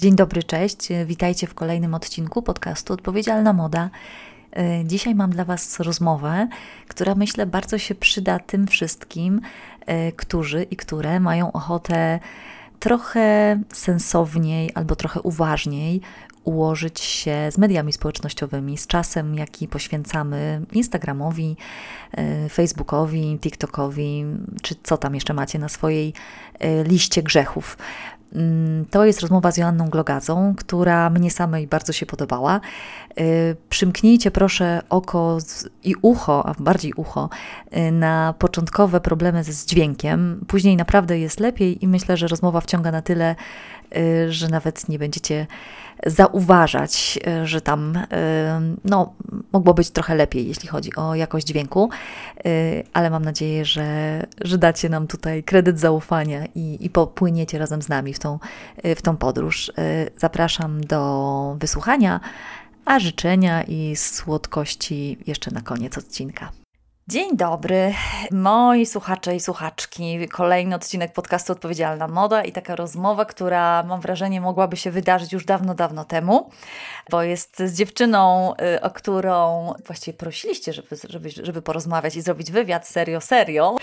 Dzień dobry, cześć. Witajcie w kolejnym odcinku podcastu Odpowiedzialna Moda. E, dzisiaj mam dla Was rozmowę, która myślę bardzo się przyda tym wszystkim, e, którzy i które mają ochotę trochę sensowniej albo trochę uważniej ułożyć się z mediami społecznościowymi, z czasem, jaki poświęcamy Instagramowi, e, Facebookowi, TikTokowi, czy co tam jeszcze macie na swojej liście grzechów. Mm, to jest rozmowa z Joanną Glogazą, która mnie samej bardzo się podobała. Y, przymknijcie proszę oko i ucho, a bardziej ucho, y, na początkowe problemy z dźwiękiem. Później naprawdę jest lepiej i myślę, że rozmowa wciąga na tyle, że nawet nie będziecie zauważać, e, że tam e, no, mogło być trochę lepiej, jeśli chodzi o jakość dźwięku, ale mam nadzieję, że, że dacie nam tutaj kredyt zaufania i, i popłyniecie razem z nami w tą, w tą podróż. Zapraszam do wysłuchania, a życzenia i słodkości jeszcze na koniec odcinka. Dzień dobry, moi słuchacze i słuchaczki. Kolejny odcinek podcastu Odpowiedzialna Moda i taka rozmowa, która mam wrażenie mogłaby się wydarzyć już dawno, dawno temu, bo jest z dziewczyną, y, o którą właściwie prosiliście, żeby, żeby, żeby porozmawiać i zrobić wywiad serio, serio.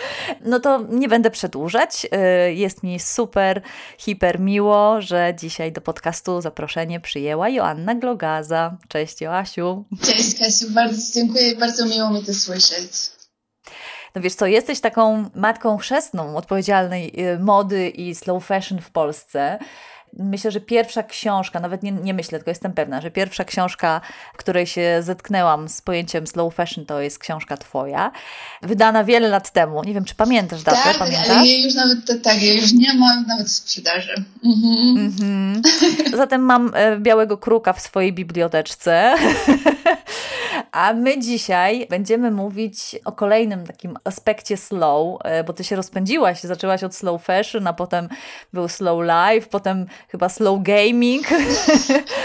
No to nie będę przedłużać. Y, jest mi super, hiper miło, że dzisiaj do podcastu zaproszenie przyjęła Joanna Glogaza. Cześć Joasiu. Cześć Kasiu, bardzo dziękuję, bardzo miło mi to słyszeć. No wiesz co, jesteś taką matką chrzestną odpowiedzialnej y, mody i slow fashion w Polsce. Myślę, że pierwsza książka, nawet nie, nie myślę, tylko jestem pewna, że pierwsza książka, w której się zetknęłam z pojęciem slow fashion, to jest książka Twoja. Wydana wiele lat temu. Nie wiem, czy pamiętasz datę? Tak, pamiętasz? ale jej już nawet, tak, jej już nie ma nawet w sprzedaży. Mhm. Mhm. Zatem mam e, białego kruka w swojej biblioteczce. A my dzisiaj będziemy mówić o kolejnym takim aspekcie slow, e, bo ty się rozpędziłaś, zaczęłaś od slow fashion, a potem był slow life, potem chyba slow gaming.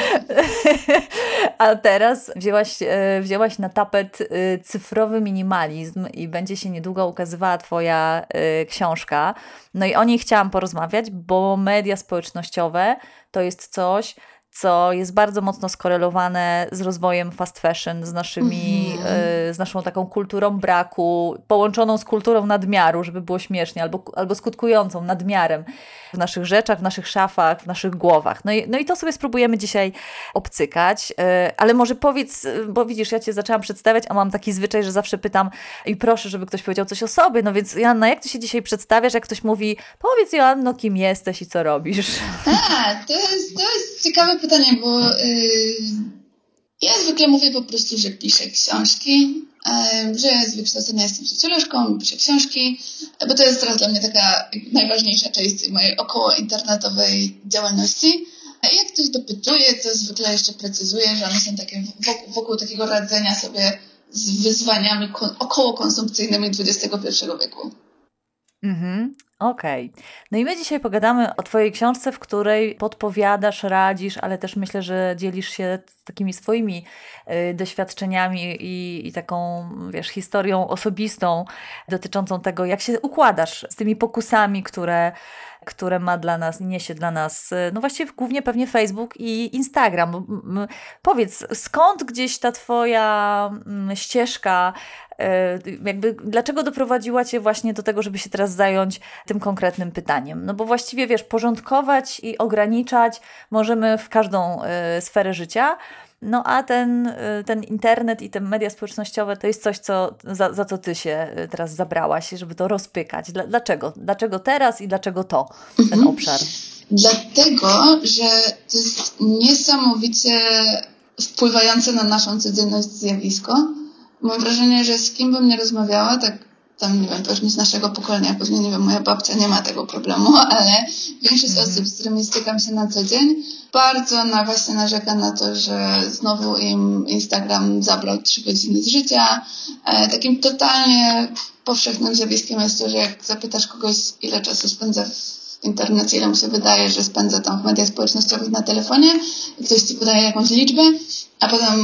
a teraz wzięłaś, e, wzięłaś na tapet e, cyfrowy minimalizm i będzie się niedługo ukazywała twoja książka. No i o niej chciałam porozmawiać, bo media społecznościowe to jest coś, co jest bardzo mocno skorelowane z rozwojem fast fashion, z, naszymi, mm -hmm. z naszą taką kulturą braku, połączoną z kulturą nadmiaru, żeby było śmiesznie, albo, albo skutkującą nadmiarem w naszych rzeczach, w naszych szafach, w naszych głowach. No i, no i to sobie spróbujemy dzisiaj obcykać, e, ale może powiedz, bo widzisz, ja Cię zaczęłam przedstawiać, a mam taki zwyczaj, że zawsze pytam i proszę, żeby ktoś powiedział coś o sobie, no więc Joanna, jak Ty się dzisiaj przedstawiasz, jak ktoś mówi, powiedz Joanno, kim jesteś i co robisz? A, to jest, to jest ciekawe pytanie, bo yy, ja zwykle mówię po prostu, że piszę książki, yy, że z wykształcenia jestem socjolożką, piszę książki, bo to jest teraz dla mnie taka najważniejsza część mojej około internetowej działalności. I jak ktoś dopytuje, to zwykle jeszcze precyzuję, że one są takie wokół, wokół takiego radzenia sobie z wyzwaniami około konsumpcyjnymi XXI wieku. Mhm. Okej. Okay. No i my dzisiaj pogadamy o Twojej książce, w której podpowiadasz, radzisz, ale też myślę, że dzielisz się takimi swoimi y, doświadczeniami i, i, taką, wiesz, historią osobistą dotyczącą tego, jak się układasz z tymi pokusami, które, które ma dla nas, niesie dla nas, y, no właściwie głównie pewnie Facebook i Instagram. Powiedz, skąd gdzieś ta Twoja mm, ścieżka E, jakby dlaczego doprowadziła Cię właśnie do tego, żeby się teraz zająć tym konkretnym pytaniem? No bo właściwie wiesz, porządkować i ograniczać możemy w każdą y, sferę życia. No a ten, y, ten internet i te media społecznościowe to jest coś, co, za, za co ty się teraz zabrałaś, żeby to rozpykać. Dlaczego? Dlaczego teraz i dlaczego to, ten mhm. obszar? Dlatego, że to jest niesamowicie wpływające na naszą codzienność zjawisko, mam wrażenie, że z kim bym nie rozmawiała, tak tam, nie wiem, pewnie z naszego pokolenia, pewnie, nie wiem, moja babcia nie ma tego problemu, ale większość mm. osób, z którymi stykam się na co dzień, bardzo na właśnie narzeka na to, że znowu im Instagram zabrał trzy godziny z życia. E, takim totalnie powszechnym zjawiskiem jest to, że jak zapytasz kogoś, ile czasu spędza w internecie, ile mu się wydaje, że spędza tam w mediach społecznościowych na telefonie, ktoś ci podaje jakąś liczbę, a potem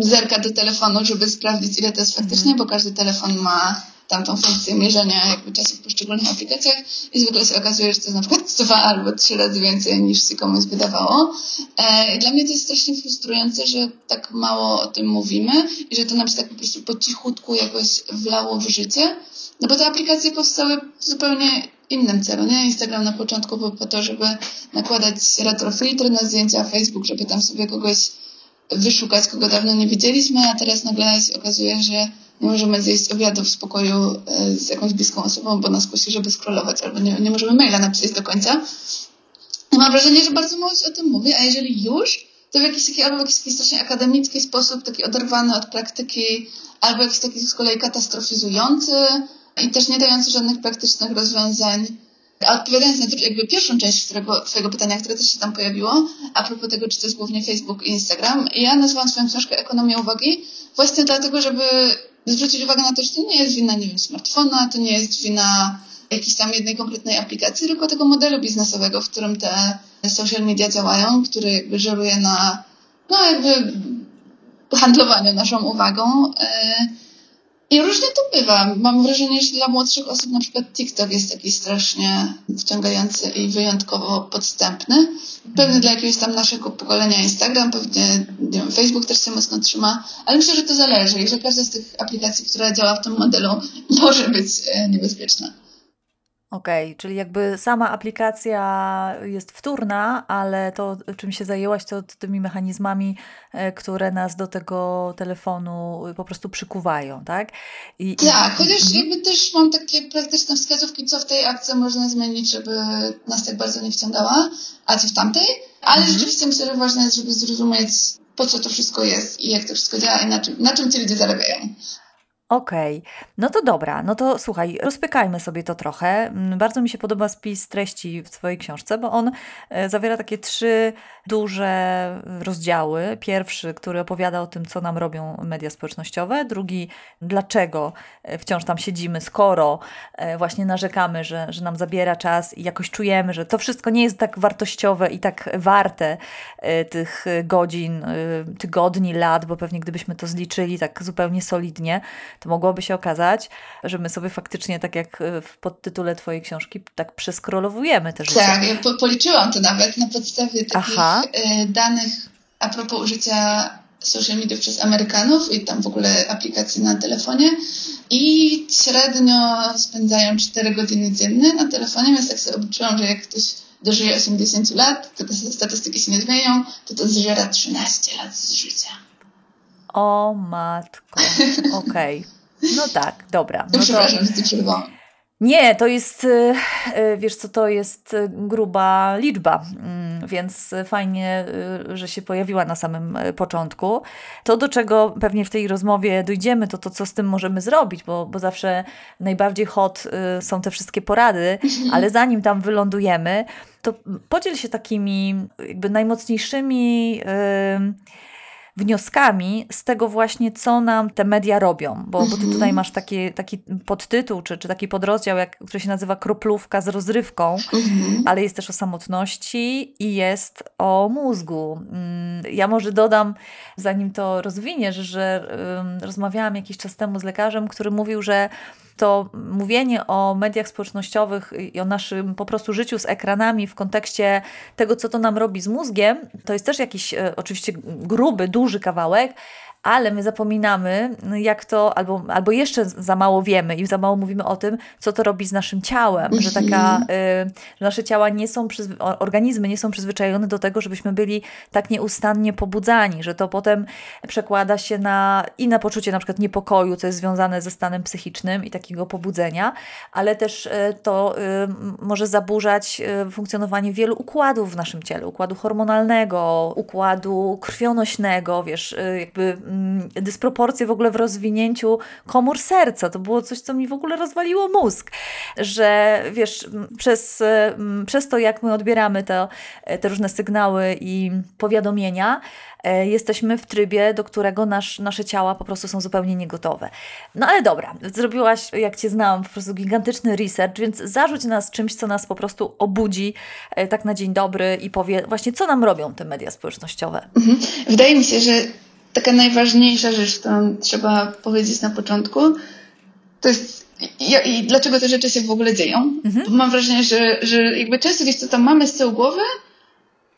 zerka do telefonu, żeby sprawdzić, ile to jest faktycznie, mm. bo każdy telefon ma tamtą funkcję mierzenia jakby czasu w poszczególnych aplikacjach i zwykle się okazuje, że to jest na przykład dwa albo trzy razy więcej niż się komuś wydawało. E, dla mnie to jest strasznie frustrujące, że tak mało o tym mówimy i że to nam się tak po prostu po cichutku jakoś wlało w życie. No bo te aplikacje powstały w zupełnie innym celu, nie? Instagram na początku był po to, żeby nakładać retrofiltry na zdjęcia, Facebook, żeby tam sobie kogoś wyszukać, kogo dawno nie widzieliśmy, a teraz nagle się okazuje, że nie możemy zjeść obiadu w spokoju e, z jakąś bliską osobą, bo nas kusi, żeby scrollować, albo nie, nie możemy maila napisać do końca. I mam wrażenie, że bardzo mało się o tym mówi, a jeżeli już, to w jakiś taki, albo w jakiś taki strasznie akademicki sposób, taki oderwany od praktyki, albo jakiś taki z kolei katastrofizujący i też nie dający żadnych praktycznych rozwiązań. Odpowiadając na jakby pierwszą część którego, Twojego pytania, które też się tam pojawiło, a propos tego, czy to jest głównie Facebook i Instagram, ja nazwałam swoją książkę Ekonomia Uwagi właśnie dlatego, żeby zwrócić uwagę na to, że to nie jest wina, nie wiem, smartfona, to nie jest wina jakiejś tam jednej konkretnej aplikacji, tylko tego modelu biznesowego, w którym te social media działają, który jakby żeruje na, no jakby handlowaniu naszą uwagą. E, I różnie to bywa. Mam wrażenie, że dla młodszych osób na przykład TikTok jest taki strasznie wciągający i wyjątkowo podstępny. Pewnie dla jakiegoś tam naszego pokolenia Instagram, pewnie nie wiem, Facebook też się mocno trzyma, ale myślę, że to zależy i że każda z tych aplikacji, która działa w tym modelu, może być e, niebezpieczna. Okej, czyli jakby sama aplikacja jest wtórna, ale to, czym się zajęłaś, to tymi mechanizmami, e, które nas do tego telefonu po prostu przykuwają, tak? I, tak, chociaż jakby też mam takie praktyczne wskazówki, co w tej akcji można zmienić, żeby nas tak bardzo nie wciągała, a co w tamtej. Ale mhm. rzeczywiście myślę, że ważne jest, żeby zrozumieć, po co to wszystko jest i jak to wszystko działa i na czym, na czym ci ludzie zarabiają. Okej, no to dobra, no to słuchaj, rozpykajmy sobie to trochę. Mm, bardzo mi się podoba spis treści w Twojej książce, bo on e, zawiera takie trzy duże rozdziały. Pierwszy, który opowiada o tym, co nam robią media społecznościowe, drugi, dlaczego e, wciąż tam siedzimy, skoro e, właśnie narzekamy, że, że nam zabiera czas i jakoś czujemy, że to wszystko nie jest tak wartościowe i tak warte tych godzin, tygodni, lat, bo pewnie gdybyśmy to zliczyli tak zupełnie solidnie, to mogłoby się okazać, że my sobie faktycznie, tak jak e, w podtytule Twojej książki, tak przeskrolowujemy te życie. Tak, ja po, policzyłam to nawet na podstawie takich Aha. E, danych a propos użycia social mediów przez Amerykanów i tam w ogóle aplikacji na telefonie i średnio spędzają 4 godziny dziennie na telefonie, więc tak sobie obliczyłam, że jak ktoś dożyje 80 lat, to te statystyki się nie zmienią, to to zżera 13 lat z życia. O matko, okej. Okay. No tak, dobra. No Przepraszam, że ci Nie, to jest, y, y, wiesz co, to jest gruba liczba, mm, więc fajnie, że się pojawiła na samym początku. To, do czego pewnie w tej rozmowie dojdziemy, to to, co z tym możemy zrobić, bo, bo zawsze najbardziej hot są te wszystkie porady, mhm. ale zanim tam wylądujemy, to podziel się takimi jakby najmocniejszymi... Yy, wnioskami z tego właśnie, co nam te media robią, bo, bo ty mhm. tutaj masz taki, taki podtytuł, czy, czy taki podrozdział, jak, który się nazywa Kroplówka z rozrywką, mhm. ale jest też o samotności i jest o mózgu. Mm, ja może dodam, zanim to rozwiniesz, że rozmawiałam jakiś czas temu z lekarzem, który mówił, że to mówienie o mediach społecznościowych i o naszym po prostu życiu z ekranami w kontekście tego, co to nam robi z mózgiem, to jest też jakiś e, oczywiście gruby, duży kawałek, ale my zapominamy, jak to, albo, albo jeszcze za mało wiemy i za mało mówimy o tym, co to robi z naszym ciałem, że taka, mhm. y, że nasze ciała nie są, organizmy nie są przyzwyczajone do tego, żebyśmy byli tak nieustannie pobudzani, że to potem przekłada się na i na poczucie na przykład niepokoju, co jest związane ze stanem psychicznym i takiego pobudzenia, ale też y, to y, może zaburzać y, funkcjonowanie wielu układów w naszym ciele, układu hormonalnego, układu krwionośnego, wiesz, y, jakby dysproporcje w ogóle w rozwinięciu komór serca. To było coś, co mi w ogóle rozwaliło mózg, że wiesz, przez, przez to, jak my odbieramy te, te różne sygnały i powiadomienia, e, jesteśmy w trybie, do którego nasz, nasze ciała po prostu są zupełnie niegotowe. No ale dobra, zrobiłaś, jak Cię znałam, po prostu gigantyczny research, więc zarzuć nas czymś, co nas po prostu obudzi e, tak na dzień dobry i powie właśnie, co nam robią te media społecznościowe. Mhm. Wydaje mi się, że taka najważniejsza rzecz, którą trzeba powiedzieć na początku, to jest i, i dlaczego te rzeczy się w ogóle dzieją. Mhm. Mam wrażenie, że, że jakby często gdzieś to tam mamy z tyłu głowy,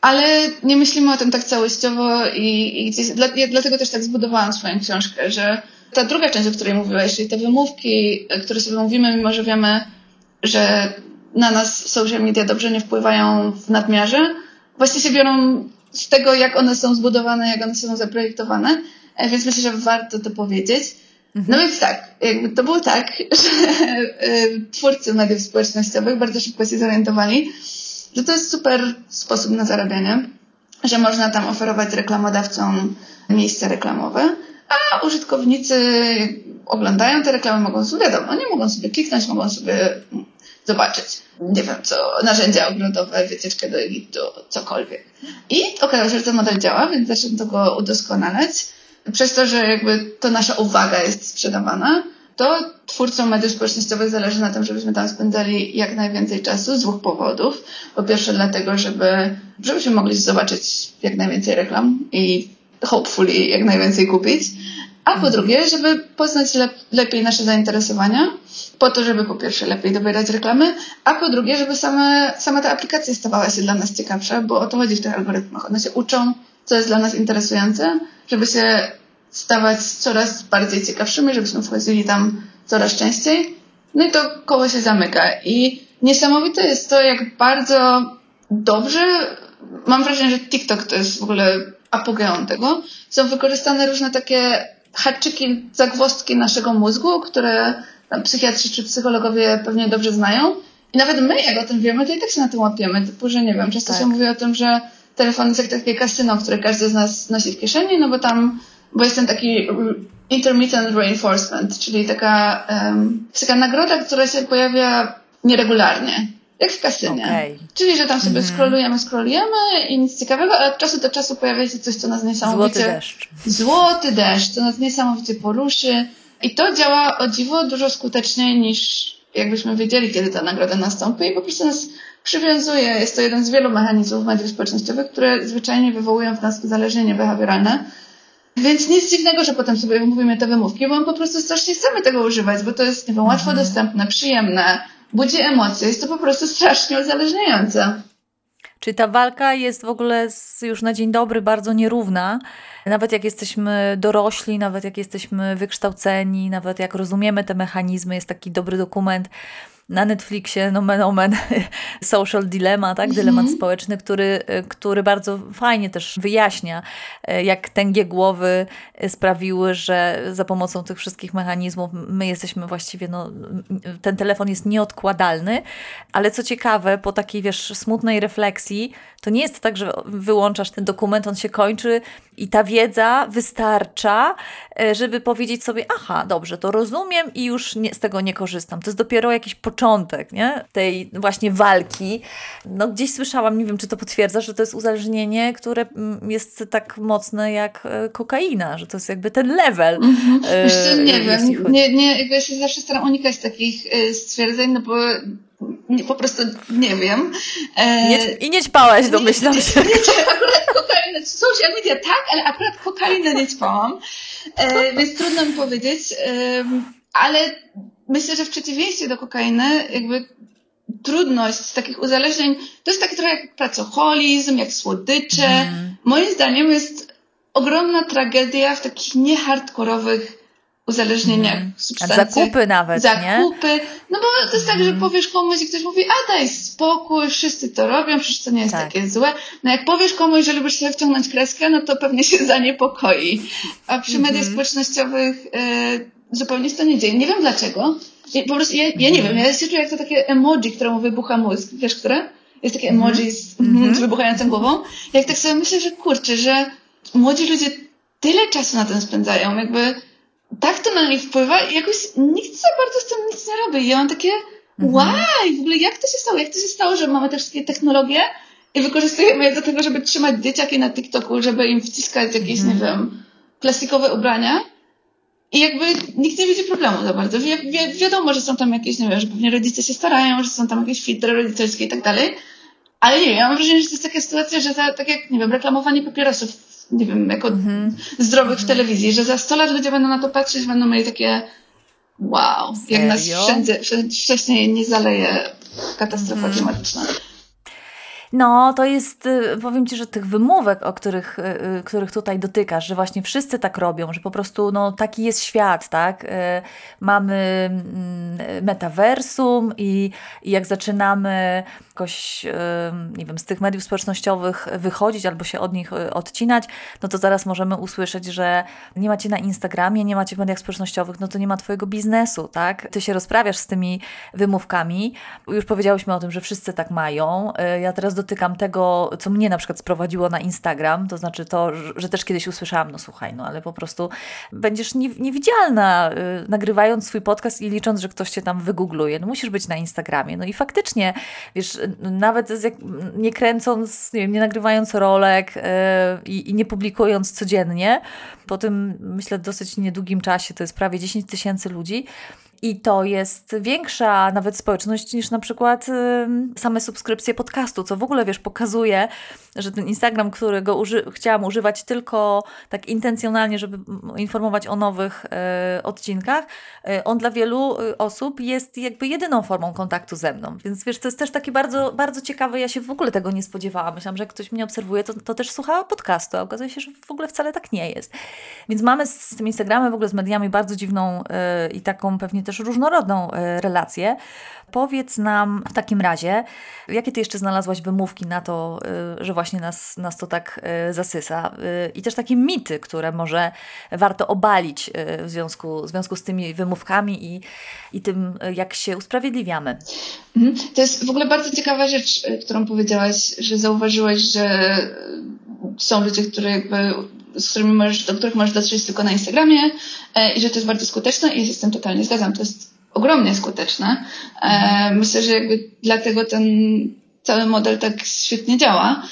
ale nie myślimy o tym tak całościowo i, i gdzieś, dla, ja dlatego też tak zbudowałam swoją książkę, że ta druga część, o której mówiłeś, czyli te wymówki, które sobie mówimy, mimo że wiemy, że na nas social media dobrze nie wpływają w nadmiarze, właśnie się biorą z tego, jak one są zbudowane, jak one są zaprojektowane, e, więc myślę, że warto to powiedzieć. No mhm. więc tak, jakby to było tak, że e, twórcy mediów społecznościowych bardzo szybko się zorientowali, że to jest super sposób na zarabianie, że można tam oferować reklamodawcom miejsca reklamowe, a użytkownicy oglądają te reklamy, mogą sobie, wiadomo, nie mogą sobie kliknąć, mogą sobie zobaczyć, nie wiem co, narzędzia ogrodowe, wycieczkę do Egiptu, cokolwiek. I okazało się, że ten model działa, więc zaczęto go udoskonalać. Przez to, że jakby to nasza uwaga jest sprzedawana, to twórcom mediów społecznościowych zależy na tym, żebyśmy tam spędzali jak najwięcej czasu z dwóch powodów. Po pierwsze dlatego, żeby, żebyśmy mogli zobaczyć jak najwięcej reklam i hopefully jak najwięcej kupić. A po drugie, żeby poznać lep lepiej nasze zainteresowania, po to, żeby po pierwsze lepiej dobierać reklamy, a po drugie, żeby same, sama ta aplikacja stawała się dla nas ciekawsza, bo o to chodzi w tych algorytmach. One się uczą, co jest dla nas interesujące, żeby się stawać coraz bardziej ciekawszymi, żebyśmy wchodzili tam coraz częściej. No i to koło się zamyka. I niesamowite jest to, jak bardzo dobrze, mam wrażenie, że TikTok to jest w ogóle apogeon tego, są wykorzystane różne takie haczyki, zagwozdki naszego mózgu, które psychiatrzy czy psychologowie pewnie dobrze znają. I nawet my, jak o tym wiemy, to i tak się na tym łapiemy. Typu, że nie wiem, często tak. się mówi o tym, że telefon jest jak takie kasyno, które każdy z nas nosi w kieszeni, no bo tam, bo jest ten taki intermittent reinforcement, czyli taka, um, taka nagroda, która się pojawia nieregularnie. Jak w kasynie. Okay. Czyli, że tam sobie mm. scrollujemy, scrollujemy i nic ciekawego, ale od czasu do czasu pojawia się coś, co nas niesamowicie... Złoty deszcz. Złoty deszcz, co nas niesamowicie poruszy. I to działa o dziwo dużo skuteczniej niż jakbyśmy wiedzieli, kiedy ta nagroda nastąpi i po prostu nas przywiązuje. Jest to jeden z wielu mechanizmów mediów społecznościowych, które zwyczajnie wywołują w nas uzależnienie behawioralne. Więc nic dziwnego, że potem sobie mówimy te wymówki, bo my po prostu strasznie chcemy tego używać, bo to jest, nie wiem, łatwo mhm. dostępne, przyjemne, budzi emocje, jest to po prostu strasznie uzależniające. Czyli ta walka jest w ogóle już na dzień dobry bardzo nierówna. Nawet jak jesteśmy dorośli, nawet jak jesteśmy wykształceni, nawet jak rozumiemy te mechanizmy, jest taki dobry dokument na Netflixie, nomen omen, Social Dilemma, tak? Dylemat mm -hmm. społeczny, który, który bardzo fajnie też wyjaśnia, e, jak tęgie głowy sprawiły, że za pomocą tych wszystkich mechanizmów my jesteśmy właściwie, no, ten telefon jest nieodkładalny, ale co ciekawe, po takiej, wiesz, smutnej refleksji, to nie jest tak, że wyłączasz ten dokument, on się kończy i ta wiedza wystarcza, e, żeby powiedzieć sobie, aha, dobrze, to rozumiem i już nie, z tego nie korzystam. To jest dopiero jakiś początek nie? tej właśnie walki. No gdzieś słyszałam, nie wiem, czy to potwierdza, że to jest uzależnienie, które mm, jest tak mocne jak e, kokaina, że to jest jakby ten level. Mhm. Myślę, nie wiem, nie, nie, jakby ja się zawsze staram unikać takich stwierdzeń, no bo nie, po prostu nie wiem. E, nie, I nie ćpałaś, domyślam się. Nie, nie, akurat kokainę, social media tak, ale akurat kokainę nie ćpałam, e, więc trudno mi powiedzieć, e, ale myślę, że w przeciwieństwie do kokainy, jakby trudność z takich uzależnień, to jest taki trochę jak pracoholizm, jak słodycze. Mm. Moim zdaniem jest ogromna tragedia w takich niehardkorowych uzależnieniach, mm. substancjach. Zakupy nawet, Zakupy. Nie? No bo to jest tak, że mhm. powiesz komuś i ktoś mówi, a daj spokój, wszyscy to robią, przecież to nie jest tak. takie złe. No jak powiesz komuś, że lubisz sobie wciągnąć kreskę, no to pewnie się zaniepokoi. A przy mm -hmm. mediach społecznościowych y, zupełnie się to nie dzieje. Nie wiem dlaczego. po prostu ja, ja nie wiem, ja się czuję jak to takie emoji, któremu wybucha mózg. Wiesz, które? Jest takie mhm. emoji z, mm -hmm. z wybuchającą głową. Jak tak sobie myślę, że kurczę, że młodzi ludzie tyle czasu na tym spędzają, jakby tak to na nich wpływa i jakoś nikt za bardzo z tym nic nie robi. I ja mam takie, mhm. why? W ogóle jak to się stało? Jak to się stało, że mamy te wszystkie technologie i wykorzystujemy je do tego, żeby trzymać dzieciaki na TikToku, żeby im wciskać jakieś, mhm. nie wiem, plastikowe ubrania? I jakby nikt nie widzi problemu za bardzo. Wi wi wiadomo, że są tam jakieś, nie wiem, że pewnie rodzice się starają, że są tam jakieś filtry rodzicielskie i tak dalej. Ale nie ja mam wrażenie, że to jest taka sytuacja, że za, tak jak, nie wiem, reklamowanie papierosów nie wiem, jako -hmm. zdrowych w telewizji, że za 100 lat ludzie będą na to patrzeć, będą mieli takie wow, Serio? jak nas wszędzie, wcześniej nie zaleje katastrofa Mhm. klimatyczna. No, to jest, y, powiem Ci, że tych wymówek, o których, y, y, których tutaj dotykasz, że właśnie wszyscy tak robią, że po prostu no, taki jest świat, tak? Mamy mm, metaversum i, i jak zaczynamy jakoś, nie wiem, z tych mediów społecznościowych wychodzić albo się od nich odcinać, no to zaraz możemy usłyszeć, że nie macie na Instagramie, nie macie w mediach społecznościowych, no to nie ma Twojego biznesu, tak? Ty się rozprawiasz z tymi wymówkami. Już powiedziałyśmy o tym, że wszyscy tak mają. Ja teraz dotykam tego, co mnie na przykład sprowadziło na Instagram, to znaczy to, że- też kiedyś usłyszałam, no słuchaj, no ale po prostu będziesz nie, niewidzialna, y, nagrywając swój podcast i licząc, że ktoś cię tam wygoogluje. No musisz być na Instagramie. No i faktycznie, wiesz, nawet nie kręcąc, nie, wiem, nie nagrywając rolek y, i nie publikując codziennie, po tym myślę dosyć niedługim czasie, to jest prawie 10 tysięcy ludzi, i to jest większa nawet społeczność niż na przykład same subskrypcje podcastu, co w ogóle wiesz, pokazuje, że ten Instagram, którego uży chciałam używać tylko tak intencjonalnie, żeby informować o nowych y, odcinkach, y, on dla wielu y, osób jest jakby jedyną formą kontaktu ze mną. Więc wiesz, to jest też takie bardzo, bardzo ciekawe. Ja się w ogóle tego nie spodziewałam. Myślałam, że jak ktoś mnie obserwuje, to, to też słucha podcastu, a okazuje się, że w ogóle wcale tak nie jest. Więc mamy z, z tym Instagramem, w ogóle z mediami bardzo dziwną y, i taką pewnie też różnorodną y, relację. Powiedz nam w takim razie, jakie ty jeszcze znalazłaś wymówki na to, y, że właśnie nas, nas to tak y, zasysa i też takie mity, które może warto obalić w związku, w związku z tymi wymówkami i, i tym, jak się usprawiedliwiamy. Mhm. To jest w ogóle bardzo ciekawa rzecz, którą powiedziałaś, że zauważyłaś, że są ludzie, które jakby, z którymi możesz, do których możesz dotrzeć tylko na Instagramie e, i że to jest bardzo skuteczne i się z tym totalnie zgadzam. To jest ogromnie skuteczne. E, myślę, że jakby dlatego ten cały model tak świetnie działa.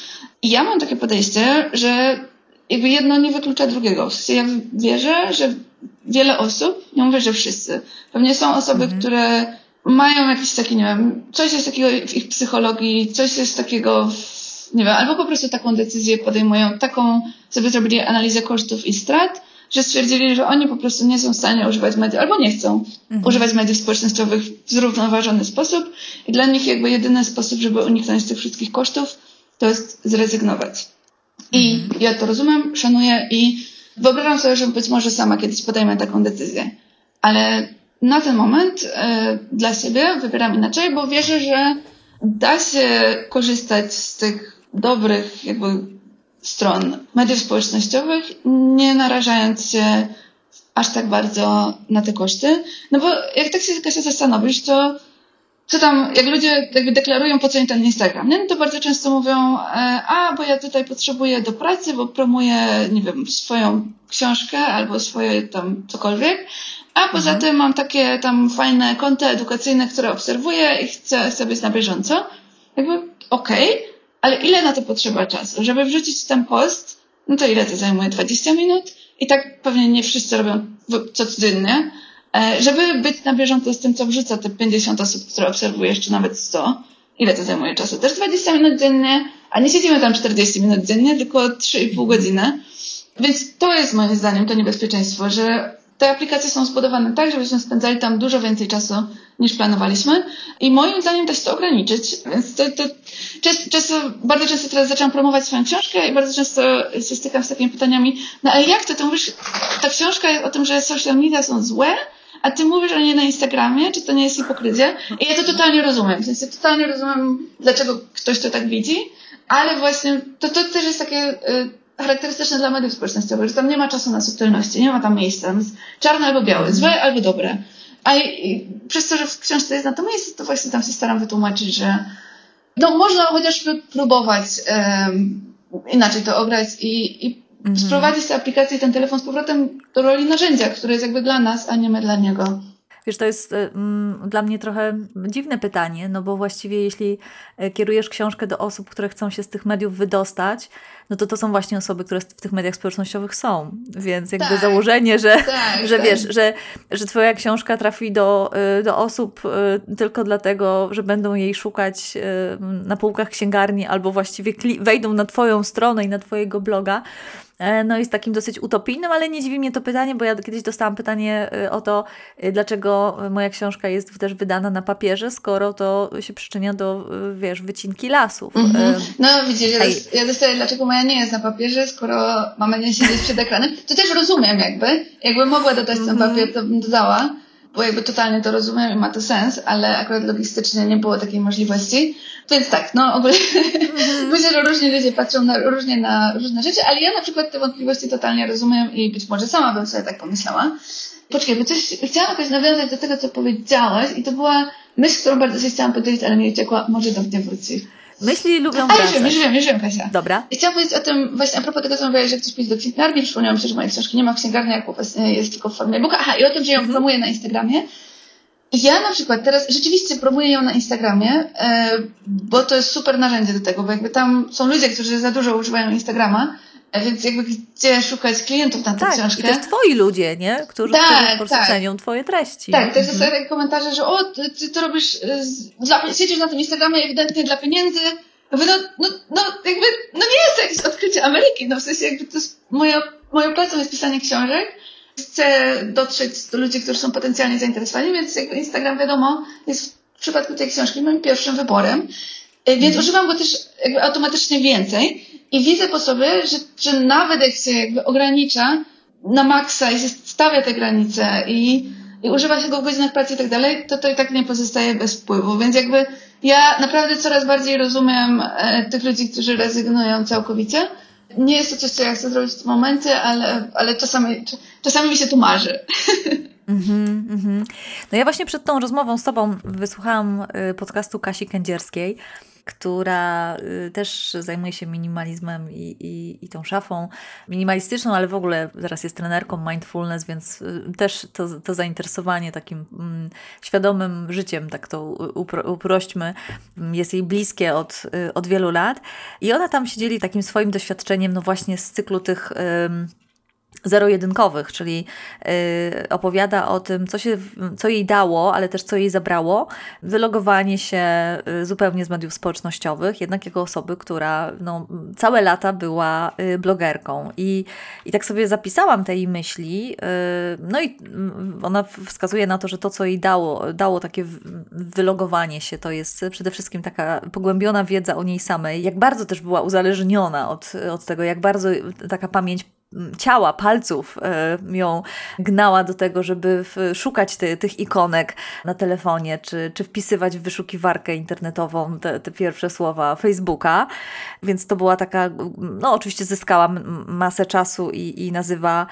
I ja mam takie podejście, że jakby jedno nie wyklucza drugiego. W sensie ja wierzę, że wiele osób, nie mówię, że wszyscy, pewnie są osoby, które mają jakiś taki, nie wiem, coś jest takiego w ich psychologii, coś jest takiego, w, nie wiem, albo po prostu taką decyzję podejmują, taką sobie zrobili analizę kosztów i strat, że stwierdzili, że oni po prostu nie są w stanie używać mediów, albo nie chcą używać mediów społecznościowych w zrównoważony sposób i dla nich jakby jedyny sposób, żeby uniknąć tych wszystkich kosztów, to jest zrezygnować. I ja to rozumiem, szanuję i wyobrażam sobie, że być może sama kiedyś podejmę taką decyzję. Ale na ten moment e, dla siebie wybieram inaczej, bo wierzę, że da się korzystać z tych dobrych jakby stron mediów społecznościowych, nie narażając się aż tak bardzo na te koszty. No bo jak tak się, się zastanowisz, to co tam, jak ludzie jakby deklarują, po co im ten Instagram, nie? No to bardzo często mówią, e, a, bo ja tutaj potrzebuję do pracy, bo promuję, nie wiem, swoją książkę albo swoje tam cokolwiek, a poza tym mam takie tam fajne konta edukacyjne, które obserwuję i chcę, chcę być na bieżąco. Jakby, okej, ale ile na to potrzeba czasu? Żeby wrzucić ten post, no to ile to zajmuje? 20 minut? I tak pewnie nie wszyscy robią co codziennie. E, Żeby być na bieżąco z tym, co wrzuca te 50 osób, które obserwujesz, czy nawet 100, ile to zajmuje czasu? Też 20 minut dziennie, a nie siedzimy tam 40 minut dziennie, tylko 3,5 godziny. Więc to jest moim zdaniem to niebezpieczeństwo, że te aplikacje są zbudowane tak, żebyśmy spędzali tam dużo więcej czasu niż planowaliśmy i moim zdaniem da się to ograniczyć. Więc to, to często, często, bardzo często teraz zaczęłam promować swoją książkę i bardzo często się stykam z takimi pytaniami, no ale jak to? Ty mówisz, ta książka o tym, że social media są złe, a ty mówisz o niej na Instagramie, czy to nie jest hipokryzja? I ja to totalnie rozumiem. W sensie totalnie rozumiem, dlaczego ktoś to tak widzi, ale właśnie to, to też jest takie y, charakterystyczne dla mediów społecznościowych, że tam nie ma czasu na subtelności, nie ma tam miejsca. Jest czarne albo białe, złe albo dobre. A i, i przez to, że w książce jest na to miejsce, to właśnie tam się staram wytłumaczyć, że no można chociażby próbować em, inaczej to ograć i, i sprowadzić tę aplikację i ten telefon z powrotem do roli narzędzia, które jest jakby dla nas, a nie my dla niego. Wiesz, to jest y, mm, dla mnie trochę dziwne pytanie, no bo właściwie jeśli y, kierujesz książkę do osób, które chcą się z tych mediów wydostać, no to to są właśnie osoby, które w tych mediach społecznościowych są. Więc jakby tak, założenie, że, tak, że tak. wiesz, że, że twoja książka trafi do, y, do osób y, tylko dlatego, że będą jej szukać y, na półkach księgarni albo właściwie wejdą na twoją stronę i na twojego bloga, no jest takim dosyć utopijnym, ale nie dziwi mnie to pytanie, bo ja kiedyś dostałam pytanie y, o to, y, dlaczego moja książka jest też wydana na papierze, skoro to się przyczynia do, wiesz, wycinki lasów. Mm -hmm. No widzisz, ja, dos ja dostaję, dlaczego moja nie jest na papierze, skoro mama nie siedzi przed ekranem. To też rozumiem jakby. Jakby mogła dodać ten papier, to bym dodała bo jakby totalnie to rozumiem i ma to sens, ale akurat logistycznie nie było takiej możliwości. Więc tak, no ogólnie mm. myślę, że różni ludzie patrzą na, różnie na różne rzeczy, ale ja na przykład te wątpliwości totalnie rozumiem i być może sama bym sobie tak pomyślała. Poczekaj, bo coś chciałam jakoś nawiązać do tego, co powiedziałaś i to była myśl, którą bardzo się chciałam podzielić, ale mi uciekła, może do mnie wróci. Myśli lubią A, już wiem, już wiem, już wiem, Kasia. Dobra. I chciałam powiedzieć o tym, właśnie a propos tego, co mówiłaś, że ktoś pójdzie do księgarni, przypomniałam się, że mojej książki nie ma w jak jest tylko w formie e-booka. Aha, i o tym, że ją mhm. promuję na Instagramie. Ja na przykład teraz rzeczywiście promuję ją na Instagramie, e, bo to jest super narzędzie do tego, bo jakby tam są ludzie, którzy za dużo używają Instagrama, więc jakby gdzie szukać klientów na tę tak, książkę. I też twoi ludzie, nie? Którzy, tak, którzy po prostu tak. cenią twoje treści. Tak, też mhm. takie komentarze, że o, ty, ty to robisz, e, dla, siedzisz na tym Instagramie ewidentnie dla pieniędzy, no, no, no, jakby, no nie jest to jakieś odkrycie Ameryki, no w sensie jakby to jest, moja, moją pracą jest pisanie książek, chcę dotrzeć do ludzi, którzy są potencjalnie zainteresowani, więc jakby Instagram wiadomo jest w przypadku tej książki moim pierwszym wyborem, e, więc mhm. używam go też jakby automatycznie więcej i widzę po sobie, że, że nawet jak się jakby ogranicza na maksa i stawia te granice i, i używa się go w godzinach pracy i tak dalej, to to i tak nie pozostaje bez wpływu, więc jakby ja naprawdę coraz bardziej rozumiem e, tych ludzi, którzy rezygnują całkowicie. Nie jest to coś, co ja chcę zrobić w tym momencie, ale, ale czasami, czasami mi się tu marzy. Mm-hmm, mm-hmm. No ja właśnie przed tą rozmową z Tobą wysłuchałam y, podcastu Kasi Kędzierskiej która y, też zajmuje się minimalizmem i, i, i tą szafą minimalistyczną, ale w ogóle teraz jest trenerką mindfulness, więc y, też to, to zainteresowanie takim mm, świadomym życiem, tak to upro, uprośćmy, jest jej bliskie od, y, od wielu lat. I ona tam się dzieli takim swoim doświadczeniem, no właśnie z cyklu tych zero-jedynkowych, czyli yy, opowiada o tym, co, się, co jej dało, ale też co jej zabrało, wylogowanie się yy, zupełnie z mediów społecznościowych, jednak jako osoby, która no, całe lata była yy, blogerką. I, I tak sobie zapisałam tej myśli, no i mm, ona wskazuje na to, że to, co jej dało, dało takie wylogowanie się, to jest przede wszystkim taka pogłębiona wiedza o niej samej, jak bardzo też była uzależniona od, od tego, jak bardzo taka pamięć ciała, palców e, ją gnała do tego, żeby szukać ty, tych ikonek na telefonie, czy, czy wpisywać w wyszukiwarkę internetową te, te pierwsze słowa Facebooka. Więc to była taka, no oczywiście zyskała masę czasu i, i nazywa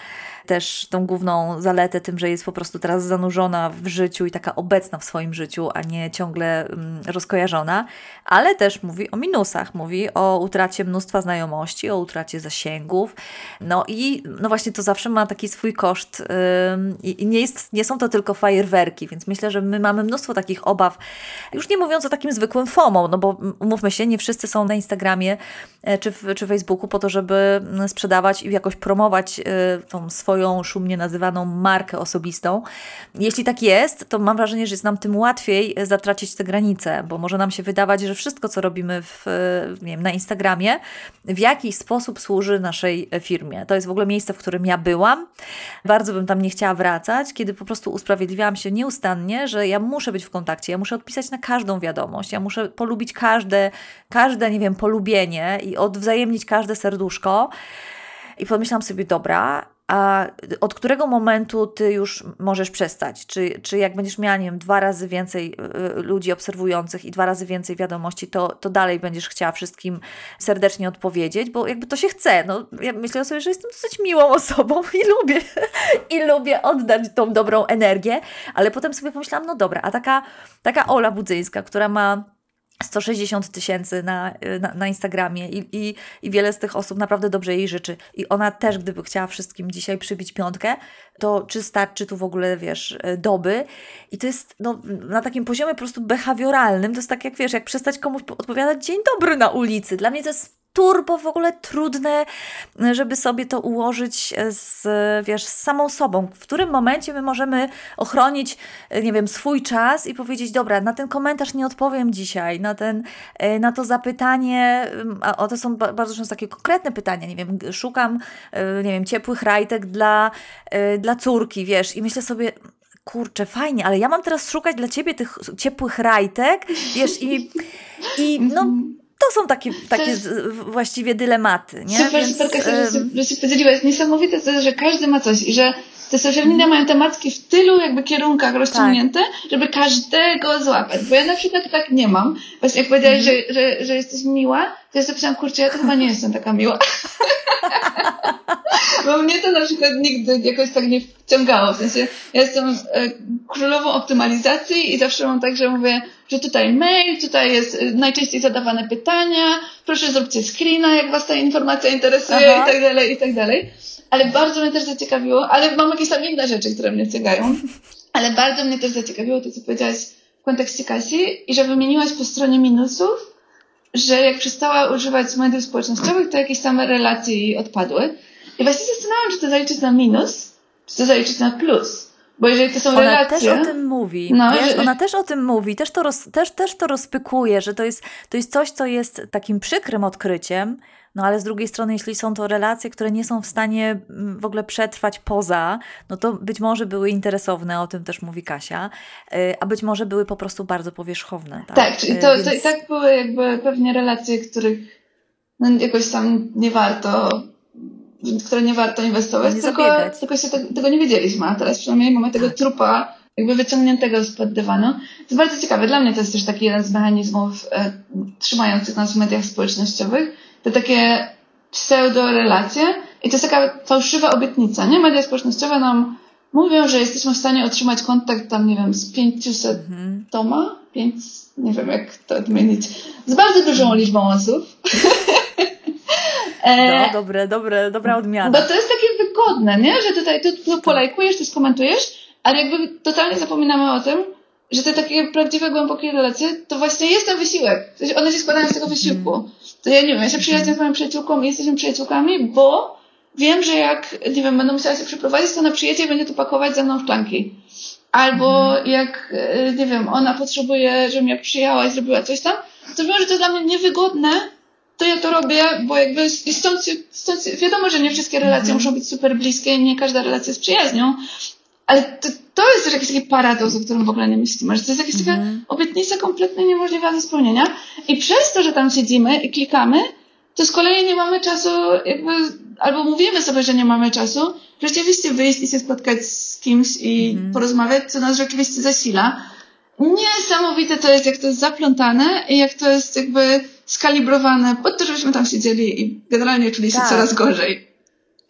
też tą główną zaletę tym, że jest po prostu teraz zanurzona w życiu i taka obecna w swoim życiu, a nie ciągle mm, rozkojarzona, ale też mówi o minusach, mówi o utracie mnóstwa znajomości, o utracie zasięgów. No i no właśnie to zawsze ma taki swój koszt i nie, jest, nie są to tylko fajerwerki, więc myślę, że my mamy mnóstwo takich obaw, już nie mówiąc o takim zwykłym FOMO, no bo umówmy się, nie wszyscy są na Instagramie e, czy, w, czy Facebooku po to, żeby mm, sprzedawać i jakoś promować yy, tą swoją swoją szumnie nazywaną markę osobistą. Jeśli tak jest, to mam wrażenie, że jest nam tym łatwiej zatracić te granice, bo może nam się wydawać, że wszystko, co robimy w, nie wiem, na Instagramie, w jakiś sposób służy naszej firmie. To jest w ogóle miejsce, w którym ja byłam. Bardzo bym tam nie chciała wracać, kiedy po prostu usprawiedliwiałam się nieustannie, że ja muszę być w kontakcie, ja muszę odpisać na każdą wiadomość, ja muszę polubić każde, każde nie wiem, polubienie i odwzajemnić każde serduszko. I pomyślałam sobie, dobra, a od którego momentu ty już możesz przestać? Czy, czy jak będziesz miała, nie wiem, dwa razy więcej y, y, ludzi obserwujących i dwa razy więcej wiadomości, to, to dalej będziesz chciała wszystkim serdecznie odpowiedzieć, bo jakby to się chce. No, ja myślę sobie, że jestem dosyć miłą osobą i lubię, i lubię oddać tą dobrą energię, ale potem sobie pomyślałam, no dobra, a taka, taka Ola Budzyńska, która ma 160 tysięcy na, na, na, Instagramie i, i, i wiele z tych osób naprawdę dobrze jej życzy. I ona też, gdyby chciała wszystkim dzisiaj przybić piątkę, to czy starczy tu w ogóle, wiesz, doby. I to jest no, na takim poziomie po prostu behawioralnym. To jest tak jak, wiesz, jak przestać komuś odpowiadać dzień dobry na ulicy. Dla mnie to jest turbo w ogóle trudne, żeby sobie to ułożyć z, wiesz, z samą sobą. W którym momencie my możemy ochronić, nie wiem, swój czas i powiedzieć, dobra, na ten komentarz nie odpowiem dzisiaj, na, ten, na to zapytanie, a to są bardzo często takie konkretne pytania, nie wiem, szukam, nie wiem, ciepłych rajtek dla, dla córki, wiesz, i myślę sobie, kurczę, fajnie, ale ja mam teraz szukać dla ciebie tych ciepłych rajtek, wiesz, i, i no to są takie, takie jest... właściwie dylematy, nie? Super, Więc, super, Kasia, że, się, że się podzieliłaś. Niesamowite to, że każdy ma coś i że te social media mm. mają tematki w tylu jakby kierunkach rozciągnięte, tak. żeby każdego złapać. Bo ja na przykład tak nie mam. Właśnie jak powiedziałeś, mm. że, że, że jesteś miła, ja sobie pisałam, kurczę, ja to chyba nie jestem taka miła. Bo mnie to na przykład nigdy jakoś tak nie wciągało. W sensie ja jestem e, królową optymalizacji i zawsze mam tak, że mówię, że tutaj mail, tutaj jest e, najczęściej zadawane pytania, proszę zróbcie screena, jak was ta informacja interesuje Aha. i tak dalej, i tak dalej. Ale bardzo mnie też zaciekawiło, ale mam jakieś tam inne rzeczy, które mnie ciekają, ale bardzo mnie też zaciekawiło to, co powiedziałaś w kontekście Kasi i że wymieniłaś po stronie minusów, że jak przestała używać mediów społecznościowych, to jakieś same relacje jej odpadły. I właśnie zastanawiam, czy to zaliczyć na minus, czy to zaliczyć na plus. Bo jeżeli to są ona relacje... też o tym mówi. No, wiesz, że... Ona też o tym mówi, też to, roz, też, też to rozpykuje, że to jest, to jest coś, co jest takim przykrym odkryciem, no ale z drugiej strony, jeśli są to relacje, które nie są w stanie mm, w ogóle przetrwać poza, no to być może były interesowne, o tym też mówi Kasia, y, a być może były po prostu bardzo powierzchowne. Tak, tak czyli to, Więc... to i tak były jakby pewnie relacje, których no, jakoś tam nie warto które nie warto inwestować, nie tylko, tylko się te, tego nie wiedzieliśmy, a teraz przynajmniej mamy tego tak. trupa jakby wyciągniętego spod dywanu. To jest bardzo ciekawe. Dla mnie to jest też taki jeden z mechanizmów e, trzymających nas w mediach społecznościowych. To takie pseudo-relacje i to jest taka fałszywa obietnica, nie? Media społecznościowe nam mówią, że jesteśmy w stanie otrzymać kontakt tam, nie wiem, z 500 mhm. toma, 5, nie wiem jak to odmienić, z bardzo dużą liczbą osób. No, dobre, dobre, dobra odmiana. Bo to jest takie wygodne, nie? Że tutaj tu, tu polajkujesz, tu skomentujesz, ale jakby totalnie zapominamy o tym, że te takie prawdziwe, głębokie relacje, to właśnie jest ten wysiłek. One się składają z tego wysiłku. Mhm. To ja nie wiem, ja się przyjaźnię z moją przyjaciółką i jesteśmy przyjaciółkami, bo wiem, że jak, nie wiem, będę musiała się przeprowadzić, to ona przyjedzie i będzie tu pakować ze mną szklanki. Albo mhm. jak, e, nie wiem, ona potrzebuje, żebym ja przyjechała i zrobiła coś tam, to wiem, że to jest dla mnie niewygodne, to ja to robię, bo jakby i stąd, stąd wiadomo, że nie wszystkie relacje mhm. muszą być super bliskie i nie każda relacja jest przyjaźnią, ale to, to jest też jakiś taki paradoks, o którym w ogóle nie myślimy, że to jest jakaś taka mhm. obietnica kompletnie niemożliwa do spełnienia i przez to, że tam siedzimy i klikamy, to z kolei nie mamy czasu jakby, albo mówimy sobie, że nie mamy czasu, rzeczywiście wyjść i się spotkać z kimś i mhm. porozmawiać, co nas rzeczywiście zasila. Niesamowite to jest, jak to jest zaplątane i jak to jest jakby skalibrowane pod to, żebyśmy tam siedzieli i generalnie czuli się tak. coraz gorzej.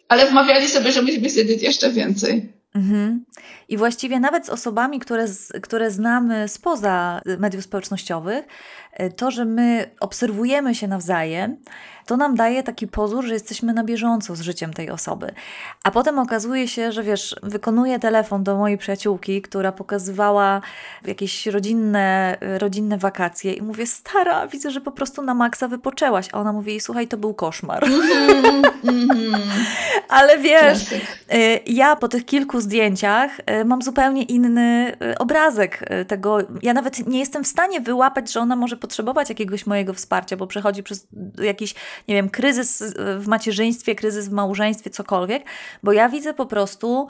Ale wmawiali sobie, że musimy siedzieć jeszcze więcej. Mhm. I właściwie nawet z osobami, które, które znamy spoza mediów społecznościowych, to, że my obserwujemy się nawzajem, to nam daje taki pozór, że jesteśmy na bieżąco z życiem tej osoby. A potem okazuje się, że wiesz, wykonuję telefon do mojej przyjaciółki, która pokazywała jakieś rodzinne, rodzinne wakacje i mówię, stara, widzę, że po prostu na maksa wypoczęłaś. A ona mówi, słuchaj, to był koszmar. Mm -hmm. Ale wiesz, y, ja po tych kilku zdjęciach mam zupełnie inny obrazek tego. Ja nawet nie jestem w stanie wyłapać, że ona może potrzebować jakiegoś mojego wsparcia, bo przechodzi przez jakiś nie wiem, kryzys w macierzyństwie, kryzys w małżeństwie, cokolwiek, bo ja widzę po prostu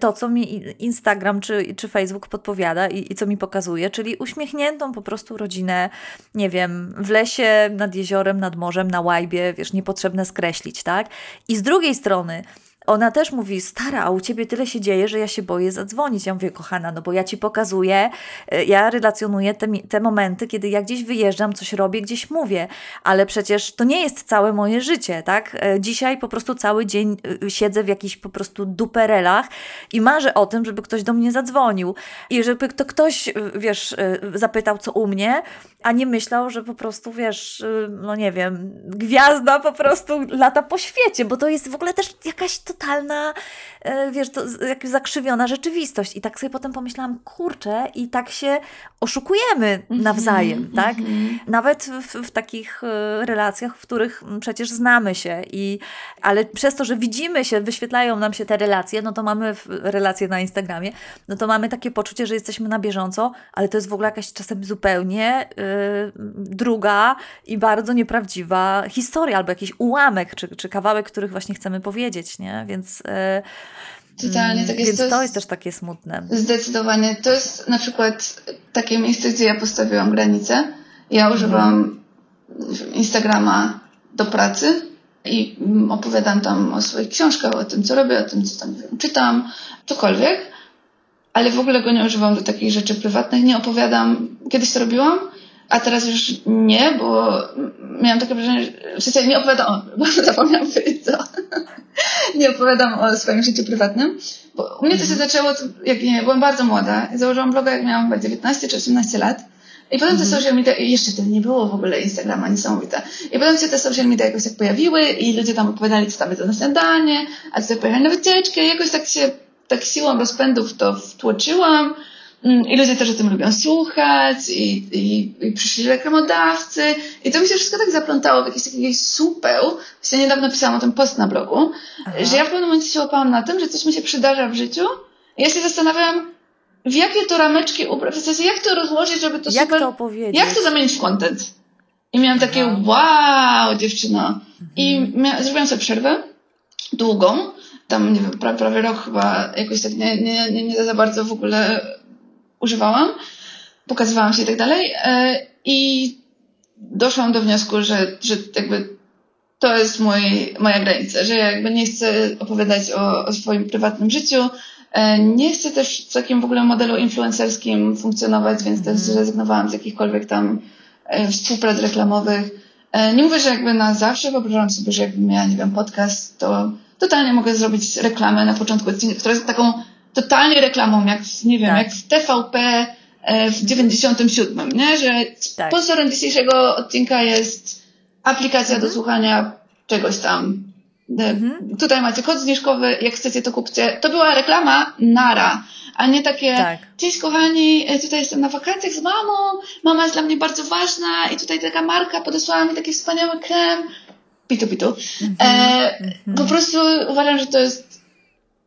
to, co mi Instagram czy, czy Facebook podpowiada i, i co mi pokazuje, czyli uśmiechniętą po prostu rodzinę, nie wiem, w lesie, nad jeziorem, nad morzem, na łajbie, wiesz, niepotrzebne skreślić, tak? I z drugiej strony, ona też mówi, stara, a u ciebie tyle się dzieje, że ja się boję zadzwonić. Ja mówię, kochana, no bo ja ci pokazuję, e, ja relacjonuję te, te momenty, kiedy ja gdzieś wyjeżdżam, coś robię, gdzieś mówię, ale przecież to nie jest całe moje życie, tak? E, dzisiaj po prostu cały dzień e, siedzę w jakichś po prostu duperelach i marzę o tym, żeby ktoś do mnie zadzwonił i żeby to ktoś, wiesz, zapytał, co u mnie, a nie myślał, że po prostu, wiesz, no nie wiem, gwiazda po prostu lata po świecie, bo to jest w ogóle też jakaś totalna, e, wiesz, to jakaś zakrzywiona rzeczywistość. I tak sobie potem pomyślałam, kurczę, i tak się oszukujemy mhm, nawzajem, mm -hmm, tak? Mm -hmm. Nawet w, w, takich e, relacjach, w których przecież znamy się, i, ale przez to, że widzimy się, wyświetlają nam się te relacje, no to mamy relacje na Instagramie, no to mamy takie poczucie, że jesteśmy na bieżąco, ale to jest w ogóle jakaś czasem zupełnie y, druga i bardzo nieprawdziwa historia, albo jakiś ułamek, czy, czy kawałek, których właśnie chcemy powiedzieć, nie? Więc... Y, Totalnie, tak jest. Więc to jest, to jest też takie smutne. Zdecydowanie. To jest na przykład takie miejsce, gdzie ja postawiłam granicę. Ja używam mhm. Instagrama do pracy i opowiadam tam o swoich książkach, o tym, co robię, o tym, co tam wiem, czytam, cokolwiek ale w ogóle go nie używam do takich rzeczy prywatnych. Nie opowiadam, kiedyś to robiłam, a teraz już nie, bo miałam takie wrażenie, że w sensie nie opowiadam, bo zapomniałam powiedzieć co. nie opowiadam o swoim życiu prywatnym, bo u mnie to się mhm. zaczęło, jak nie, byłam bardzo młoda. Założyłam bloga, jak miałam chyba 19 czy 18 lat. I potem te mhm. social media, jeszcze wtedy nie było w ogóle Instagrama, niesamowite. I potem się te social media jakoś tak pojawiły i ludzie tam opowiadali, co tam jest na śniadanie, a co pojechali na wycieczkę i jakoś tak się tak siłą rozpędów to wtłoczyłam. Mm, I ludzie też o tym lubią słuchać, i, i, i przyszli reklamodawcy. I to mi się wszystko tak zaplątało w jakiś taki supeł. Właśnie niedawno pisałam o tym post na blogu, Aha. że ja w pewnym momencie się łapałam na tym, że coś mi się przydarza w życiu. I ja się zastanawiam, w jakie to rameczki ubrać, w sensie jak to rozłożyć, żeby to jak super... To opowiedzieć? Jak to zamienić w content? I miałam takie, wow, dziewczyno. Mhm. I mia- zrobiłam sobie przerwę, długą, tam, nie wiem, prawie, prawie rok chyba jakoś tak nie, nie, nie, nie za bardzo w ogóle używałam, pokazywałam się i tak dalej e, i doszłam do wniosku, że, że jakby to jest mój, moja granica, że ja jakby nie chcę opowiadać o, o swoim prywatnym życiu, e, nie chcę też w takim w ogóle modelu influencerskim funkcjonować, więc też mhm. zrezygnowałam z jakichkolwiek tam e, współprac reklamowych. Nie mówię, że jakby na zawsze, wyobrażam sobie, że jakbym miała, nie wiem, podcast, to totalnie mogę zrobić reklamę na początku odcinka, która jest taką totalnie reklamą, jak, nie wiem, tak. jak w TVP e, w 97, nie? Że tak. sponsorem dzisiejszego odcinka jest aplikacja mhm. do słuchania czegoś tam. Mhm. Tutaj macie kod zniżkowy, jak chcecie to kupcie. To była reklama nara, a nie takie tak. cześć kochani, e, tutaj jestem na wakacjach z mamą, mama jest dla mnie bardzo ważna i tutaj taka marka podesłała mi taki wspaniały krem, pitu pitu. -hmm. e. Po prostu uważam, że to jest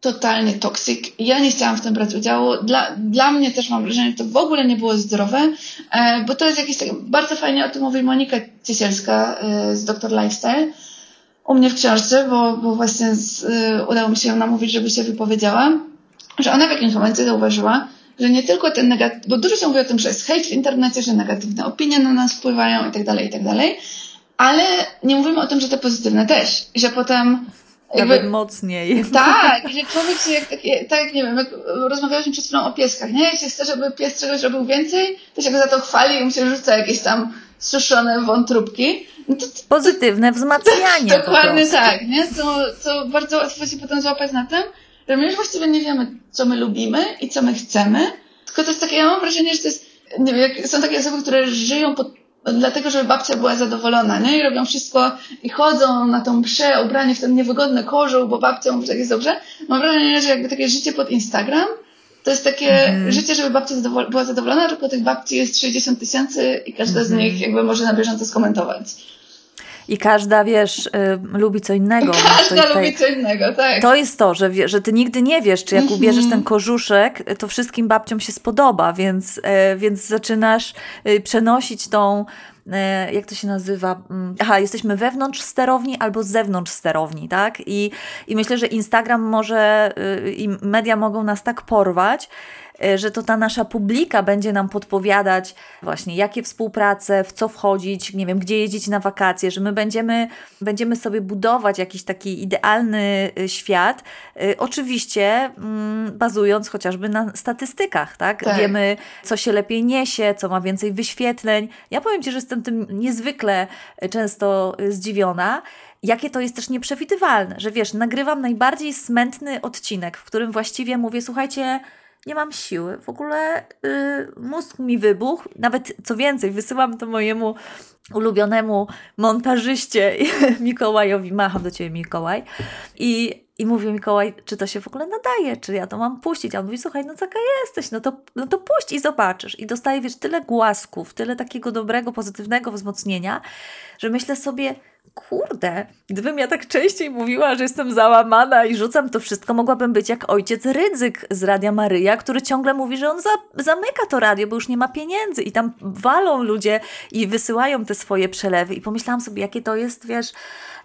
totalnie toksyk. Ja nie chciałam w tym brać udziału. Dla, dla mnie też mam wrażenie, że to w ogóle nie było zdrowe, e, bo to jest jakieś tak, bardzo fajnie o tym mówi Monika Ciesielska e, z Dr. Lifestyle u mnie w książce, bo, bo właśnie z, e, udało mi się ją namówić, żeby się wypowiedziała, że ona w jakimś momencie zauważyła, że nie tylko ten negatywny, bo dużo się mówi o tym, że jest hejt w internecie, że negatywne opinie na nas wpływają i tak dalej, i tak dalej, ale nie mówimy o tym, że te pozytywne też. Że potem jakby, Nawet mocniej. Tak, że człowiek się, jak, tak jak nie wiem, jak rozmawialiśmy przed chwilą o pieskach, nie? Jak się chce, żeby pies czegoś robił więcej, to się go za to chwali i mu się rzuca jakieś tam suszone wątróbki. No to, to, Pozytywne wzmacnianie. Dokładnie tak, nie? Co, co bardzo łatwo się potem złapać na tym, że my już właściwie nie wiemy, co my lubimy i co my chcemy, tylko to jest takie, ja mam wrażenie, że to jest, nie wiem, są takie osoby, które żyją pod dlatego, żeby babcia była zadowolona, nie? I robią wszystko i chodzą na tą mszę ubrani w ten niewygodny kożuł, bo babcia mówi, że tak jest dobrze. Mam wrażenie, że jakby takie życie pod Instagram to jest takie mm. życie, żeby babcia zadowol była zadowolona, tylko tych babci jest 60 tysięcy i każda mm. z mhm. nich jakby może na bieżąco skomentować. I każda, wiesz, y, lubi co innego. Każda lubi co innego, tak. To jest to, że, że ty nigdy nie wiesz, czy jak mm -hmm. ubierzesz ten kożuszek, to wszystkim babciom się spodoba, więc, y, więc zaczynasz y, przenosić tą y, jak to się nazywa? Mm, aha, jesteśmy wewnątrz sterowni albo z zewnątrz sterowni, tak? I, i myślę, że Instagram może y, i media mogą nas tak porwać, E, że to ta nasza publika będzie nam podpowiadać właśnie jakie współprace, w co wchodzić, nie wiem, gdzie jeździć na wakacje, że my będziemy, będziemy sobie budować jakiś taki idealny e, świat, e, oczywiście mm, bazując chociażby na statystykach, tak? tak? Wiemy, co się lepiej niesie, co ma więcej wyświetleń. Ja powiem Ci, że jestem tym niezwykle często zdziwiona, jakie to jest też nieprzewidywalne, że wiesz, nagrywam najbardziej smętny odcinek, w którym właściwie mówię, słuchajcie, nie mam siły. W ogóle yy, mózg mi wybuchł. Nawet co więcej, wysyłam to mojemu ulubionemu montażyście Mikołajowi. Macham do Ciebie, Mikołaj. I I mówi Mikołaj, czy to się w ogóle nadaje, czy ja to mam puścić. A on mówi, słuchaj, no taka jesteś, no to, no to puść i zobaczysz. I dostaje, wiesz, tyle głasków, tyle takiego dobrego, pozytywnego wzmocnienia, że myślę sobie, kurde, gdybym ja tak częściej mówiła, że jestem załamana i rzucam to wszystko, mogłabym być jak ojciec Rydzyk z Radia Maryja, który ciągle mówi, że on za, zamyka to radio, bo już nie ma pieniędzy i tam walą ludzie i wysyłają te swoje przelewy. I pomyślałam sobie, jakie to jest, wiesz,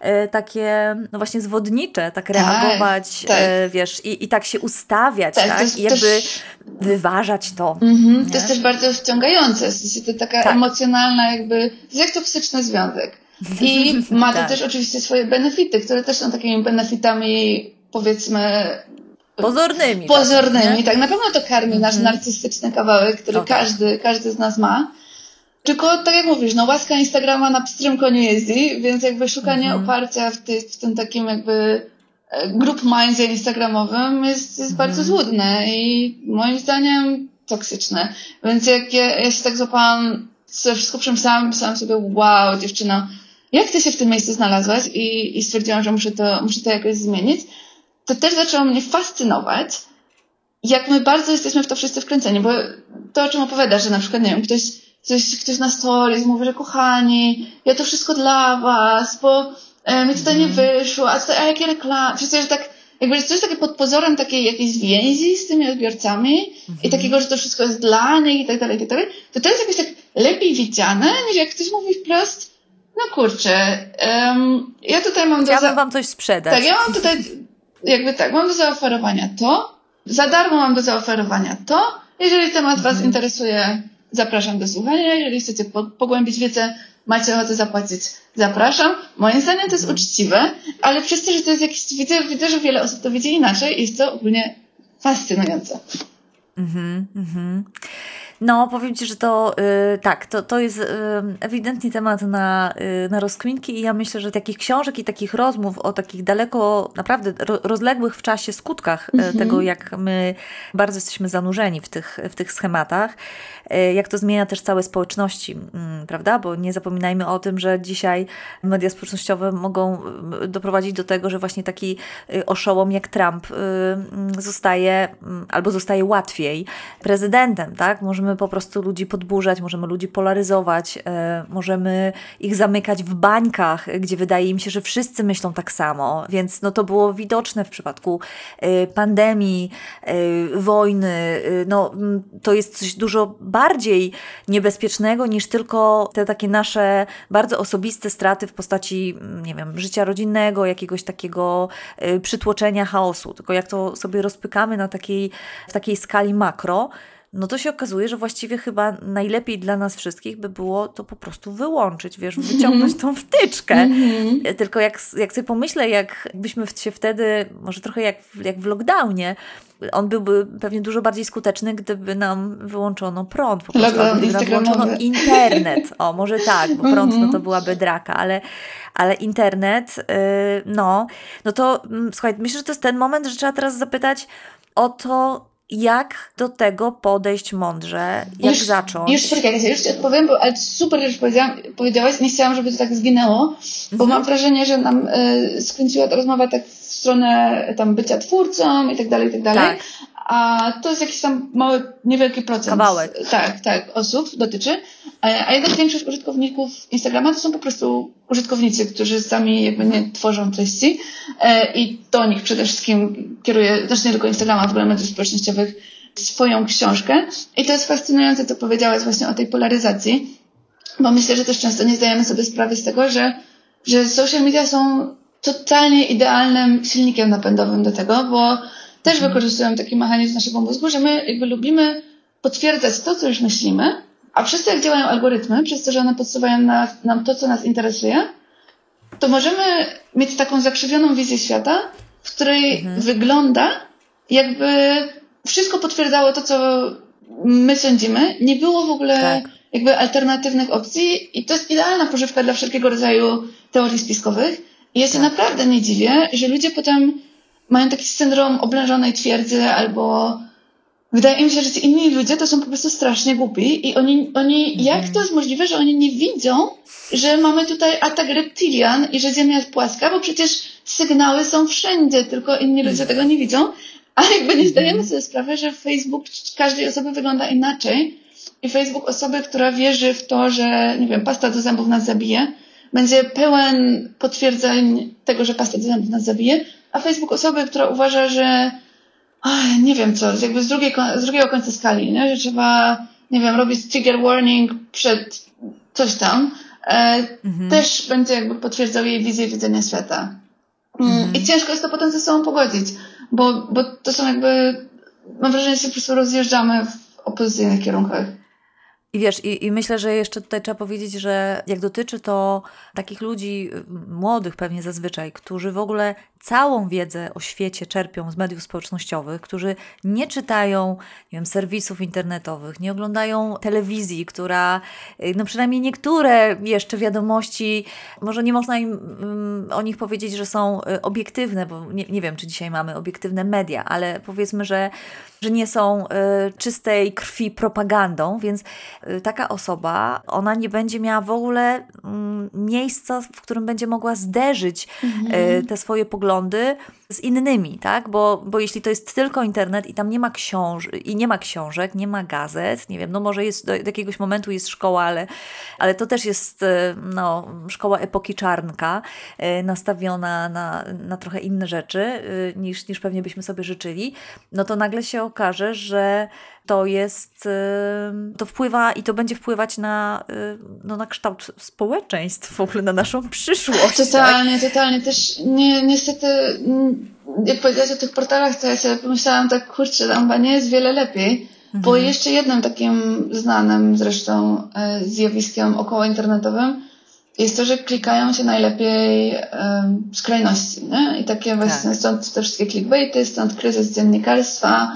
e, takie, no właśnie zwodnicze, tak, tak reagować, tak, tak. wiesz, i, i tak się ustawiać, tak, tak? I jakby też... wyważać to. Mhm, to jest też bardzo wciągające, w sensie to taka tak. emocjonalna jakby, to jest jak toksyczny związek. I ma to tak. też oczywiście swoje benefity, które też są takimi benefitami, powiedzmy, pozornymi. Pozornymi, tak. tak. Na pewno to karmi mm -hmm. nasz mhm. narcystyczny kawałek, który okay. każdy, każdy z nas ma. Tylko tak jak mówisz, no łaska Instagrama na pstrym koniu jeździ, więc jakby szukanie mm -hmm. oparcia w, ty, w tym takim jakby e, group mindzie instagramowym jest, jest mm -hmm. bardzo złudne i moim zdaniem toksyczne. Więc jak ja, ja się tak złapałam, co wszystko przemyślałam, myślałam sobie, wow, dziewczyna, jak ty się w tym miejscu znalazłaś i, i stwierdziłam, że muszę to, muszę to jakoś zmienić, to też zaczęło mnie fascynować, jak my bardzo jesteśmy w to wszyscy wkręceni, bo to, o czym opowiadasz, że na przykład, nie wiem, ktoś, ktoś, ktoś na stories mówi, że kochani, ja to wszystko dla was, bo e, mi tutaj nie mhm. wyszło, a, a jakie reklamy, przecież że tak, jakby coś takie pod pozorem takiej jakiejś więzi z tymi odbiorcami i mhm. takiego, że to wszystko jest dla nich i tak dalej, i tak dalej, to to jest jakoś tak lepiej widziane, niż jak ktoś mówi wprost, no kurczę, um, ja tutaj mam do... Chciałabym wam coś sprzedać. Tak, ja mam tutaj, jakby tak, mam do zaoferowania to, za darmo mam do zaoferowania to, jeżeli temat mhm. was interesuje, zapraszam do słuchania, jeżeli chcecie po, pogłębić wiedzę, macie ochotę zapłacić, zapraszam. Moim zdaniem to jest mhm. uczciwe, ale przez to, że to jest jakiś, widzę, widzę, że wiele osób to widzi inaczej, jest to ogólnie fascynujące. Mhm, mhm. No, powiem Ci, że to yy, tak, to, to jest yy, ewidentnie temat na, yy, na rozkminki i ja myślę, że takich książek i takich rozmów o takich daleko, naprawdę ro, rozległych w czasie skutkach y, mhm. tego, jak my bardzo jesteśmy zanurzeni w tych, w tych schematach, y, jak to zmienia też całe społeczności, mm, prawda? Bo nie zapominajmy o tym, że dzisiaj media społecznościowe mogą y, doprowadzić do tego, że właśnie taki oszołom jak Trump mm, zostaje mm, albo zostaje łatwiej prezydentem, tak? Możemy możemy po prostu ludzi podburzać, możemy ludzi polaryzować, e, możemy ich zamykać w bańkach, gdzie wydaje im się, że wszyscy myślą tak samo. Więc no, to było widoczne w przypadku e, pandemii, e, wojny. No, to jest coś dużo bardziej niebezpiecznego niż tylko te takie nasze bardzo osobiste straty w postaci, nie wiem, życia rodzinnego, jakiegoś takiego przytłoczenia chaosu. Tylko jak to sobie rozpykamy na takiej, w takiej skali makro, no to się okazuje, że właściwie chyba najlepiej dla nas wszystkich by było to po prostu wyłączyć, wiesz, wyciągnąć tą wtyczkę. Mm-hmm. Tylko jak, jak sobie pomyślę, jak byśmy się wtedy, może trochę jak, jak w lockdownie, on byłby pewnie dużo bardziej skuteczny, gdyby nam wyłączono prąd, po prostu, albo gdyby nam wyłączono internet. O, może tak, bo prąd no to mhm. byłaby draka, ale, ale internet, yy, no, no to yy, słuchaj, myślę, że to jest ten moment, że trzeba teraz zapytać o to, jak do tego podejść mądrze, jak już, zacząć. Już poczekaj, ja już Ci odpowiem, bo, ale super, że już powiedziałaś, nie chciałam, żeby to tak zginęło, bo mhm. mam wrażenie, że nam y, skręciła ta rozmowa tak stronę tam bycia twórcą i tak dalej, i tak dalej. Tak. A to jest jakiś tam mały, niewielki procent. Kawałek. Tak, tak, osób dotyczy. A jednak większość użytkowników Instagrama to są po prostu użytkownicy, którzy sami jakby nie tworzą treści. E, I do nich przede wszystkim kieruję, też nie tylko Instagrama, w ogóle mediów społecznościowych, swoją książkę. I to jest fascynujące, co powiedziałaś właśnie o tej polaryzacji, bo myślę, że też często nie zdajemy sobie sprawy z tego, że, że social media są totalnie idealnym silnikiem napędowym do tego, bo też mhm. wykorzystują taki mechanizm naszego mózgu, że my jakby lubimy potwierdzać to, co już myślimy, a przez to, jak działają algorytmy, przez to, że one podsuwają nas, nam to, co nas interesuje, to możemy mieć taką zakrzywioną wizję świata, w której mhm. wygląda, jakby wszystko potwierdzało to, co my sądzimy. Nie było w ogóle tak. jakby alternatywnych opcji i to jest idealna pożywka dla wszelkiego rodzaju teorii spiskowych. I ja się tak. naprawdę nie dziwię, że ludzie potem mają taki syndrom oblężonej twierdzy albo wydaje mi się, że ci inni ludzie to są po prostu strasznie głupi i oni, oni mhm. jak to jest możliwe, że oni nie widzą, że mamy tutaj atak reptilian i że Ziemia jest płaska, bo przecież sygnały są wszędzie, tylko inni ludzie tego nie widzą. Ale jakby nie zdajemy mhm. sobie sprawy, że Facebook każdej osoby wygląda inaczej. I Facebook osoby, która wierzy w to, że, nie wiem, pasta do zębów nas zabije, będzie pełen potwierdzeń tego, że zębów nas zabije, a Facebook osoby, która uważa, że ach, nie wiem co, jakby z, drugiej, z drugiego końca skali, nie? że trzeba, nie wiem, robić trigger warning przed coś tam, e, mhm. też będzie jakby potwierdzał jej wizję widzenia świata. Mm, mhm. I ciężko jest to potem ze sobą pogodzić, bo, bo to są jakby, mam wrażenie, że się po prostu rozjeżdżamy w opozycyjnych kierunkach. I wiesz, i, i, myślę, że jeszcze tutaj trzeba powiedzieć, że jak dotyczy to takich ludzi, młodych pewnie zazwyczaj, którzy w ogóle całą wiedzę o świecie czerpią z mediów społecznościowych, którzy nie czytają nie wiem, serwisów internetowych, nie oglądają telewizji, która, no przynajmniej niektóre jeszcze wiadomości, może nie można im um, o nich powiedzieć, że są y, obiektywne, bo nie, nie wiem, czy dzisiaj mamy obiektywne media, ale powiedzmy, że, że nie są y, czystej krwi propagandą, więc y, taka osoba, ona nie będzie miała w ogóle y, miejsca, w którym będzie mogła zderzyć mhm. te swoje poglądy poglądy z innymi, tak? Bo, bo jeśli to jest tylko internet i tam nie ma książ i nie ma książek, nie ma gazet, nie wiem, no może jest do, jakiegoś momentu jest szkoła, ale, ale to też jest e, no, szkoła epoki czarnka, e, nastawiona na, na trochę inne rzeczy e, niż, niż pewnie byśmy sobie życzyli, no to nagle się okaże, że to jest, to wpływa i to będzie wpływać na, no, na kształt społeczeństw, w ogóle na naszą przyszłość. Totalnie, tak? totalnie. Też nie, niestety, jak powiedziałeś o tych portalach, to ja sobie pomyślałam tak, kurczę, tam chyba nie jest wiele lepiej, mhm. bo jeszcze jednym takim znanym zresztą e, zjawiskiem około internetowym jest to, że klikają się najlepiej um, skrajności, nie? I takie właśnie, tak. stąd te wszystkie clickbaity, stąd kryzys dziennikarstwa,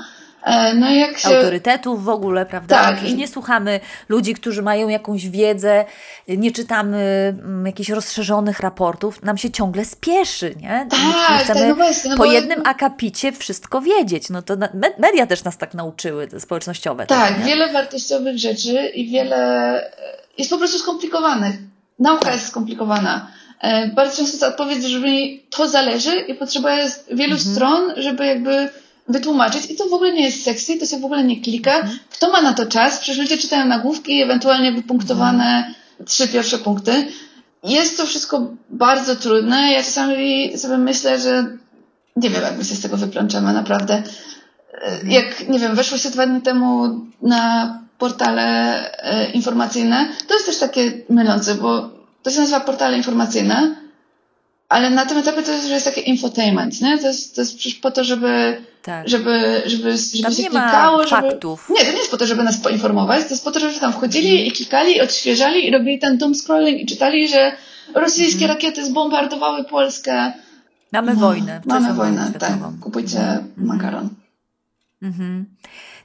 no jak się... Autorytetów w ogóle, prawda? Tak. Nie słuchamy ludzi, którzy mają jakąś wiedzę, nie czytamy mm, jakichś rozszerzonych raportów. Nam się ciągle spieszy, nie? Tak, chcemy tak, no właśnie, no po bo... jednym akapicie wszystko wiedzieć. No to media też nas tak nauczyły, społecznościowe. Tak, tak wiele wartościowych rzeczy i wiele jest po prostu skomplikowanych. Nauka tak. jest skomplikowana. E, bardzo często ta odpowiedź brzmi, to zależy i potrzeba wielu mhm. stron, żeby jakby wytłumaczyć i to w ogóle nie jest sexy, to się w ogóle nie klika. Mhm. Kto ma na to czas? Przecież ludzie czytają nagłówki, ewentualnie wypunktowane mhm. trzy pierwsze punkty. Jest to wszystko bardzo trudne. Ja czasami sobie myślę, że nie wiem, jak my się z tego wyplączemy, naprawdę. Mhm. Jak, nie wiem, weszło się dwa dni temu na portale e, informacyjne, to jest też takie mylące, bo to się nazywa portale informacyjne, ale na tym etapie to jest, że jest takie infotainment, nie? To jest, to jest przecież po to, żeby, tak. żeby, żeby, żeby tam się nie klikało, żeby... faktów. Nie, to nie jest po to, żeby nas poinformować, to jest po to, żeby tam wchodzili hmm. i klikali, i odświeżali i robili ten doom scrolling i czytali, że rosyjskie hmm. rakiety zbombardowały Polskę. Mamy no, wojnę. Mamy wojnę, tak. Kupujcie hmm. makaron. Mhm.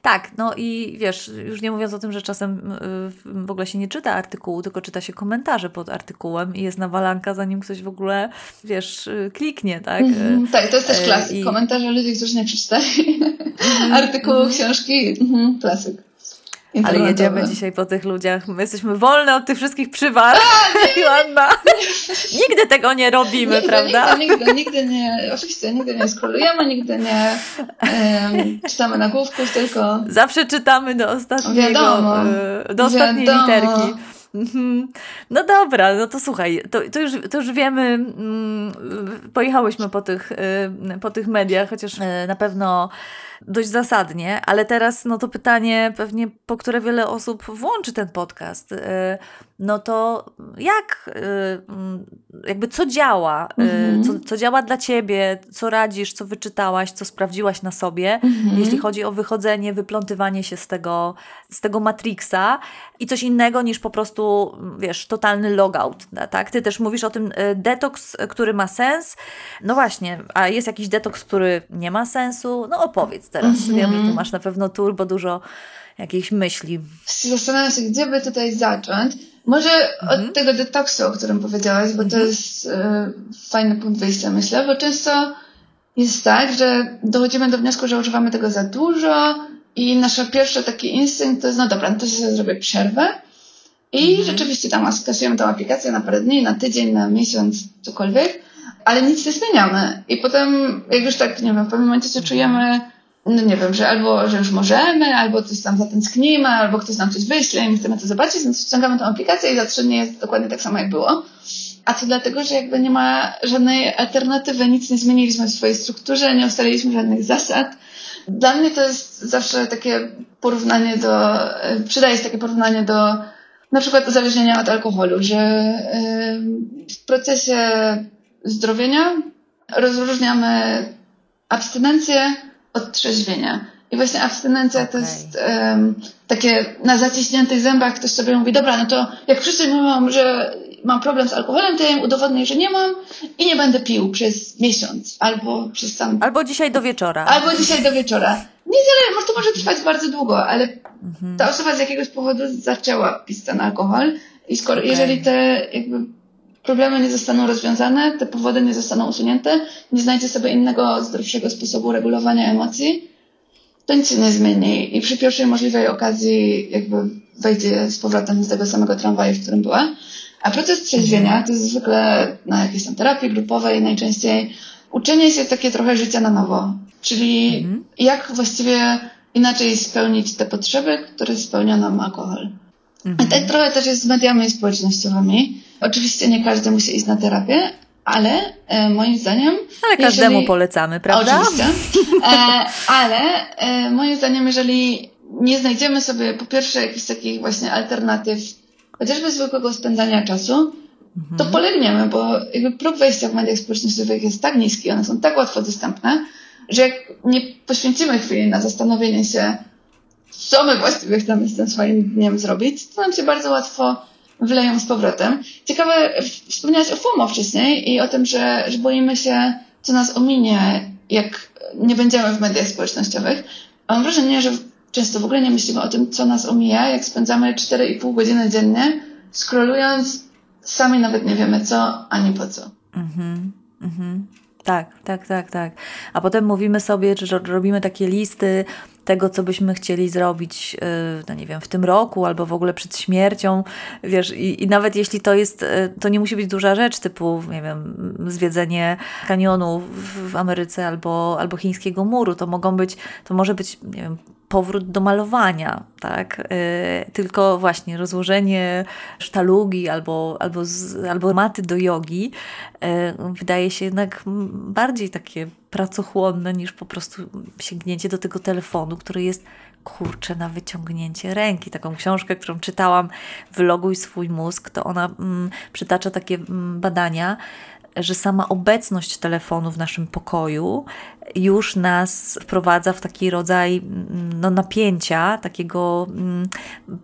Tak, no i wiesz, już nie mówiąc o tym, że czasem y, w ogóle się nie czyta artykułu, tylko czyta się komentarze pod artykułem i jest nawalanka, zanim ktoś w ogóle, wiesz, y, kliknie, tak? Mm-hmm, tak, to jest też klasyk. I... Komentarze ludzi, którzy nie przeczytali mm-hmm, artykułu, mm-hmm. książki, mm, klasyk. Ale jedziemy dzisiaj po tych ludziach. My jesteśmy wolne od tych wszystkich przywar. Joanna. nigdy tego nie robimy, nigdy, prawda? Nigdy, nigdy, nigdy nie, oczywiście nigdy nie skrolujemy, nigdy nie um, czytamy nagłówków, tylko... Zawsze czytamy do ostatniego, wiadomo, e, do ostatniej wiadomo. literki. Mhm. No dobra, no to słuchaj, to, to, już, to już wiemy, mm, pojechałyśmy po tych, y, po tych mediach, chociaż y, na pewno dość zasadnie, ale teraz no to pytanie pewnie, po które wiele osób włączy ten podcast, y, no to jak, jakby co działa, mhm. co, co działa dla Ciebie, co radzisz, co wyczytałaś, co sprawdziłaś na sobie, mhm. jeśli chodzi o wychodzenie, wyplątywanie się z tego, z tego Matrixa i coś innego niż po prostu, wiesz, totalny logout, tak? Ty też mówisz o tym detoks, który ma sens. No właśnie, a jest jakiś detoks, który nie ma sensu? No opowiedz teraz. Mm -hmm. Ja tu masz na pewno turbo dużo jakichś myśli. Zastanawiam się, gdzie by tutaj zacząć. Może mm -hmm. od mhm. tego detoksu, o którym powiedziałaś, bo mm -hmm. to mhm. jest y, fajny punkt wyjścia, myślę, bo często jest tak, że dochodzimy do wniosku, że używamy tego za dużo, i nasz pierwszy taki instynkt to jest, no dobra, no to sobie zrobię przerwę. I mhm. rzeczywiście tam skasujemy tą aplikację na parę dni, na tydzień, na miesiąc, cokolwiek. ale nic nie zmieniamy. I potem, jak już tak, nie wiem, w pewnym momencie się czujemy, no nie wiem, że albo, że już możemy, albo coś tam zatęsknimy, albo ktoś nam coś wyśle i my chcemy to zobaczyć, więc ściągamy tę aplikację i za trzy dni jest dokładnie tak samo, jak było. A to dlatego, że jakby nie ma żadnej alternatywy, nic nie zmieniliśmy w swojej strukturze, nie ustaliliśmy żadnych zasad. Dla mnie to jest zawsze takie porównanie do, przydaje się takie porównanie do na przykład uzależnienia od alkoholu, że w procesie zdrowienia rozróżniamy abstynencję od trzeźwienia. I właśnie abstynencja okay. to jest um, takie na zaciśniętych zębach ktoś sobie mówi, dobra, no to jak wszyscy mówią, że mam problem z alkoholem, to ja im udowodnię, że nie mam i nie będę pił przez miesiąc albo przez sam... Albo dzisiaj do wieczora. Albo dzisiaj do wieczora. Nie zależy, to może trwać bardzo długo, ale mhm. ta osoba z jakiegoś powodu zaczęła pić ten alkohol i skoro, okay. jeżeli te jakby problemy nie zostaną rozwiązane, te powody nie zostaną usunięte, nie znajdzie sobie innego, zdrowszego sposobu regulowania emocji, to nic się nie zmieni i przy pierwszej możliwej okazji jakby wejdzie z powrotem z tego samego tramwaju, w którym była. A proces trzeźwienia to jest zwykle na jakiejś tam terapii grupowej najczęściej uczenie się takie trochę życia na nowo. Czyli mhm. jak właściwie inaczej spełnić te potrzeby, które spełnia nam alkohol. Mhm. Tak trochę też jest z mediami społecznościowymi. Oczywiście nie każdy musi iść na terapię, ale e, moim zdaniem. Ale każdemu jeżeli... polecamy, prawda? Oczywiście. E, ale e, moim zdaniem, jeżeli nie znajdziemy sobie po pierwsze jakichś takich właśnie alternatyw, chociażby zwykłego spędzania czasu, mhm. to polegniemy, bo jakby próg wejścia w mediach społecznościowych jest tak niski, one są tak łatwo dostępne, że jak nie poświęcimy chwili na zastanowienie się, co my właściwie chcemy z tym swoim dniem zrobić, to nam się bardzo łatwo wleją z powrotem. Ciekawe, wspomniałaś o FOMO wcześniej i o tym, że, że boimy się, co nas ominie, jak nie będziemy w mediach społecznościowych. Mam wrażenie, że często w ogóle nie myślimy o tym, co nas omija, jak spędzamy 4,5 godziny dziennie, scrollując, sami nawet nie wiemy co, ani po co. Mhm, mhm. Tak, tak, tak, tak. A potem mówimy sobie, że robimy takie listy tego, co byśmy chcieli zrobić, y, no nie wiem, w tym roku albo w ogóle przed śmiercią, wiesz, i, i nawet jeśli to jest, y, to nie musi być duża rzecz, typu, nie wiem, zwiedzenie kanionu w Ameryce albo, albo chińskiego muru, to mogą być, to może być, nie wiem, powrót do malowania, tak? Yy, tylko właśnie rozłożenie sztalugi albo, albo, z, albo maty do jogi yy, wydaje się jednak bardziej takie pracochłonne niż po prostu sięgnięcie do tego telefonu, który jest kurczę na wyciągnięcie ręki. Taką książkę, którą czytałam, Wyloguj swój mózg, to ona mm, przytacza takie mm, badania, że sama obecność telefonu w naszym pokoju już nas wprowadza w taki rodzaj mm, no, napięcia, takiego, mm,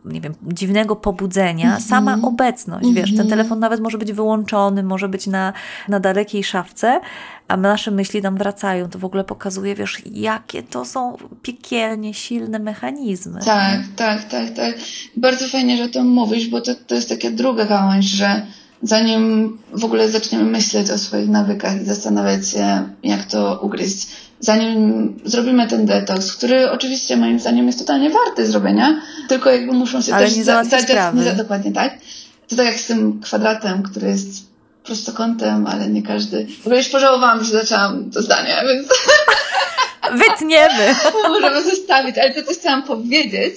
nie wiem, dziwnego pobudzenia. Mm -hmm. Sama obecność, mm -hmm. wiesz, ten mhm. telefon nawet może być wyłączony, może być na, na dalekiej szafce, a nasze myśli tam wracają. To w ogóle pokazuje, wiesz, jakie to są piekielnie silne mechanizmy. Tak, tak, tak, tak. Bardzo fajnie, że o tym mówisz, bo to, to jest taka druga gałąź, że zanim w ogóle zaczniemy myśleć o swoich nawykach i zastanawiać się, jak to ugryźć, zanim zrobimy ten detoks, który oczywiście moim zdaniem jest totalnie warty zrobienia, tylko jakby muszą się Ale też nie zadziać, nie za, dokładnie tak. To tak jak z tym kwadratem, który jest prostokątem, ale nie każdy. W ogóle już pożałowałam, że zaczęłam to zdanie, więc... Wytniemy. Możemy zostawić, ale to, co chciałam powiedzieć,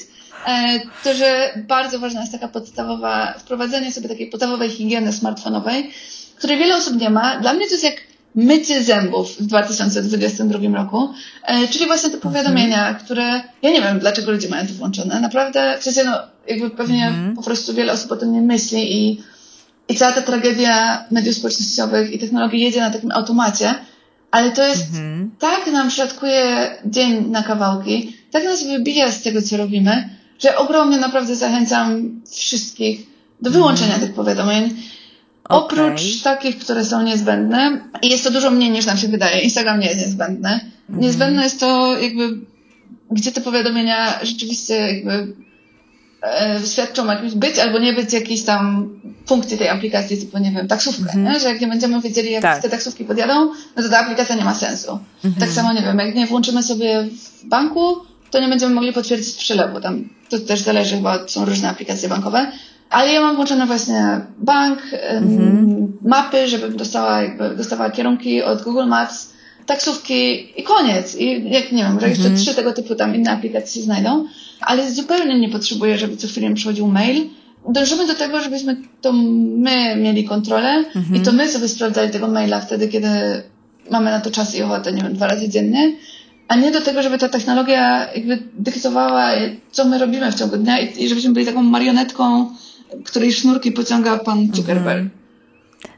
to, że bardzo ważna jest taka podstawowa, wprowadzenie sobie takiej podstawowej higieny smartfonowej, której wiele osób nie ma. Dla mnie to jest jak mycie zębów w 2022 roku, e, czyli właśnie te powiadomienia, mhm. które, ja nie wiem dlaczego ludzie mają to włączone, naprawdę, w sensie no, jakby pewnie mhm. po prostu wiele osób o tym nie myśli i, i cała ta tragedia mediów społecznościowych i technologii jedzie na takim automacie, ale to jest, mhm. tak nam szatkuje dzień na kawałki, tak nas wybija z tego, co robimy, że ogromnie naprawdę zachęcam wszystkich do wyłączenia mm. tych powiadomień. Okay. Oprócz takich, które są niezbędne, i jest to dużo mniej niż nam się wydaje. Instagram nie jest niezbędny. Mm. Niezbędne jest to jakby, gdzie te powiadomienia rzeczywiście jakby e, świadczą o jakimś być albo nie być jakiejś tam funkcji tej aplikacji, typu, nie wiem, taksówkę, mm -hmm. że jak nie będziemy wiedzieli, jak tak. te taksówki podjadą, no to ta aplikacja nie ma sensu. -hmm. Tak samo, nie wiem, jak nie włączymy sobie w banku, to nie będziemy mogli potwierdzić przelewu. Tam to też zależy, bo są różne aplikacje bankowe. Ale ja mam włączony właśnie bank, mhm. mapy, żebym dostała, jakby dostawała kierunki od Google Maps, taksówki i koniec. I jak nie wiem, że jeszcze mhm. trzy tego typu tam inne aplikacje się znajdą, ale zupełnie nie potrzebuję, żeby co chwilę przychodził mail. Dążymy do tego, żebyśmy to my mieli kontrolę mhm. i to my sobie sprawdzali tego maila wtedy, kiedy mamy na to czas i ochotę, nie wiem, dwa razy dziennie, a nie do tego, żeby ta technologia jakby dyktowała, co my robimy w ciągu dnia i, i żebyśmy byli taką marionetką, której sznurki pociąga pan Zuckerberg. Mhm.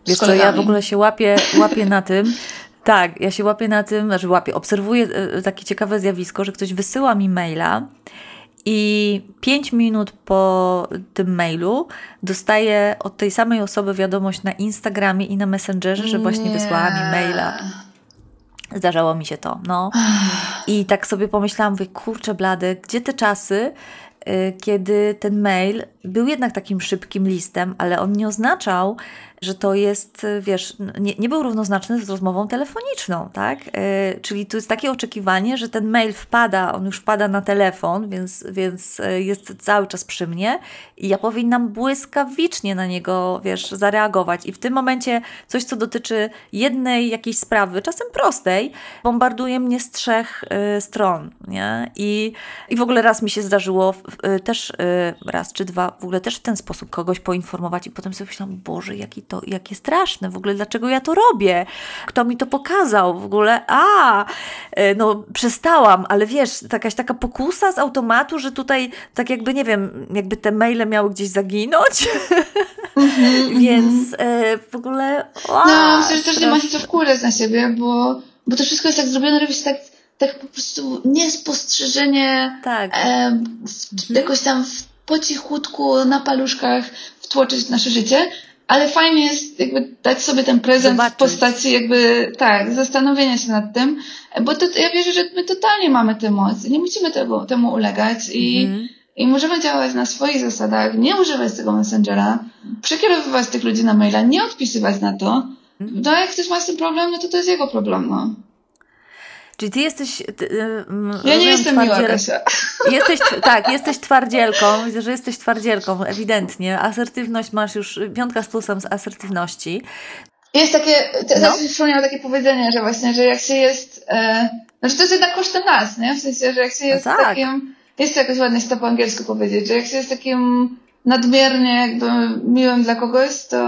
Wiesz co, ja w ogóle się łapię, łapię na tym, tak, ja się łapię na tym, znaczy łapię, obserwuję e, takie ciekawe zjawisko, że ktoś wysyła mi maila i pięć minut po tym mailu dostaję od tej samej osoby wiadomość na Instagramie i na Messengerze, że właśnie Nie. wysłała mi maila. Zdarzało mi się to, no. I tak sobie pomyślałam, mówię, kurczę blady, gdzie te czasy, y, kiedy ten mail był jednak takim szybkim listem, ale on nie oznaczał, że to jest, wiesz, nie, nie był równoznaczny z rozmową telefoniczną, tak? Yy, czyli tu jest takie oczekiwanie, że ten mail wpada, on już wpada na telefon, więc, więc e, jest cały czas przy mnie i ja powinnam błyskawicznie na niego, wiesz, zareagować. I w tym momencie coś, co dotyczy jednej jakiejś sprawy, czasem prostej, bombarduje mnie z trzech y, stron, nie? I, I w ogóle raz mi się zdarzyło y, też raz czy dwa, w ogóle też w ten sposób kogoś poinformować i potem sobie myślałam, Boże, jaki to jakie straszne, w ogóle dlaczego ja to robię? Kto mi to pokazał? W ogóle, a, e, no przestałam, ale wiesz, jakaś taka pokusa z automatu, że tutaj tak jakby, nie wiem, jakby te maile miały gdzieś zaginąć. Mm-hmm, Więc e, w ogóle. A, no, że też nie ma się co wkurzać na siebie, bo, bo to wszystko jest tak zrobione, robi się tak, tak po prostu niespostrzeżenie. Tak. E, w, jakoś tam w, po cichutku, na paluszkach wtłoczyć w nasze życie, ale fajnie jest jakby dać sobie ten prezent Zobaczyć. w postaci jakby, tak, zastanowienia się nad tym, bo to, ja wierzę, że my totalnie mamy tę moc nie musimy tego, temu ulegać i, mhm. i możemy działać na swoich zasadach, nie używać tego Messengera, przekierowywać tych ludzi na maila, nie odpisywać na to. Mhm. No jak ktoś ma z tym problem, no to to jest jego problem, no. Czyli ty jesteś. Ty, ja nie jestem twardziel... miła, Kasia. Jesteś, tak, jesteś twardzielką. Widzę, że jesteś twardzielką, ewidentnie. Asertywność masz już piątka z plusem z asertywności. Jest takie, no. przypomniało takie powiedzenie, że właśnie, że jak się jest, e, znaczy to jest jednak kosztem nas, nie? W sensie, że jak się jest no tak. takim, jest to jakoś ładnie to po angielsku powiedzieć, że jak się jest takim nadmiernie jakby miłym dla kogoś, to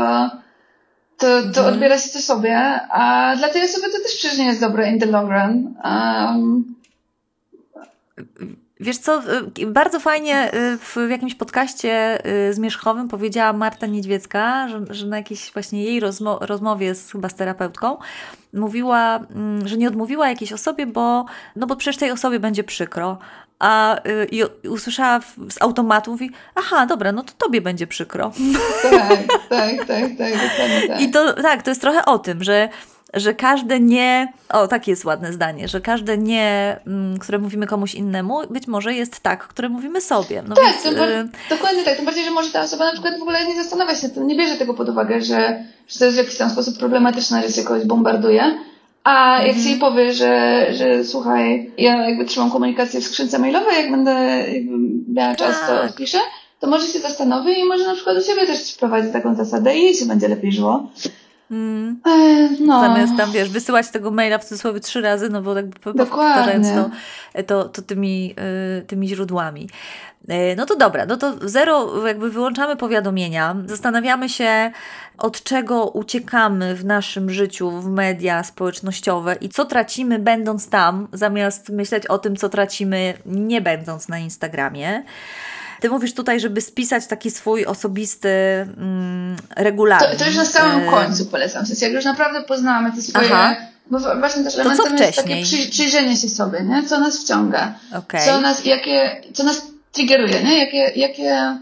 to, to mhm. odbiera się to sobie, a dla tej osoby to też przecież nie jest dobre in the long run. Um. Wiesz co, y, bardzo fajnie y, w jakimś podcaście y, zmierzchowym powiedziała Marta Niedźwiecka, że, że na jakiejś właśnie jej rozmo rozmowie z, chyba z terapeutką mówiła, mm, że nie odmówiła jakiejś osobie, bo, no bo przecież tej osobie będzie przykro, a y, i usłyszała z automatu, mówi, aha, dobra, no to tobie będzie przykro. Tak, tak, tak, tak, tak. I to tak, to jest trochę o tym, że że każde nie, o takie jest ładne zdanie, że każde nie, mm, które mówimy komuś innemu, być może jest tak, które mówimy sobie. No tak, więc, y... dokładnie tak. Tym bardziej, że może ta osoba na przykład w ogóle nie zastanawia się nie bierze tego pod uwagę, że, że to jest w jakiś tam sposób problematyczne, że się kogoś bombarduje a jak mhm. się jej powie, że, że słuchaj, ja jakby trzymam komunikację w skrzynce mailowej, jak będę miała czas, to tak. piszę, to może się zastanowi i może na przykład do siebie też wprowadzi taką zasadę i jej się będzie lepiej żyło. Mm. E, no. Zamiast tam, wiesz, wysyłać tego maila w cudzysłowie trzy razy, no bo jakby powtarzając to, to, to tymi, y, tymi źródłami. E, no to dobra, no to zero, jakby wyłączamy powiadomienia, zastanawiamy się, od czego uciekamy w naszym życiu, w media społecznościowe i co tracimy będąc tam, zamiast myśleć o tym, co tracimy nie będąc na Instagramie. Ty mówisz tutaj, żeby spisać taki swój osobisty mm, regulamin. To, to już na samym e... końcu polecam. W sensie, jak już naprawdę poznamy te swoje... Aha. Bo właśnie też elementem jest takie przy, przyjrzenie się sobie, nie? co nas wciąga, okay. co, nas, jakie, co nas triggeruje, nie? Jakie, jakie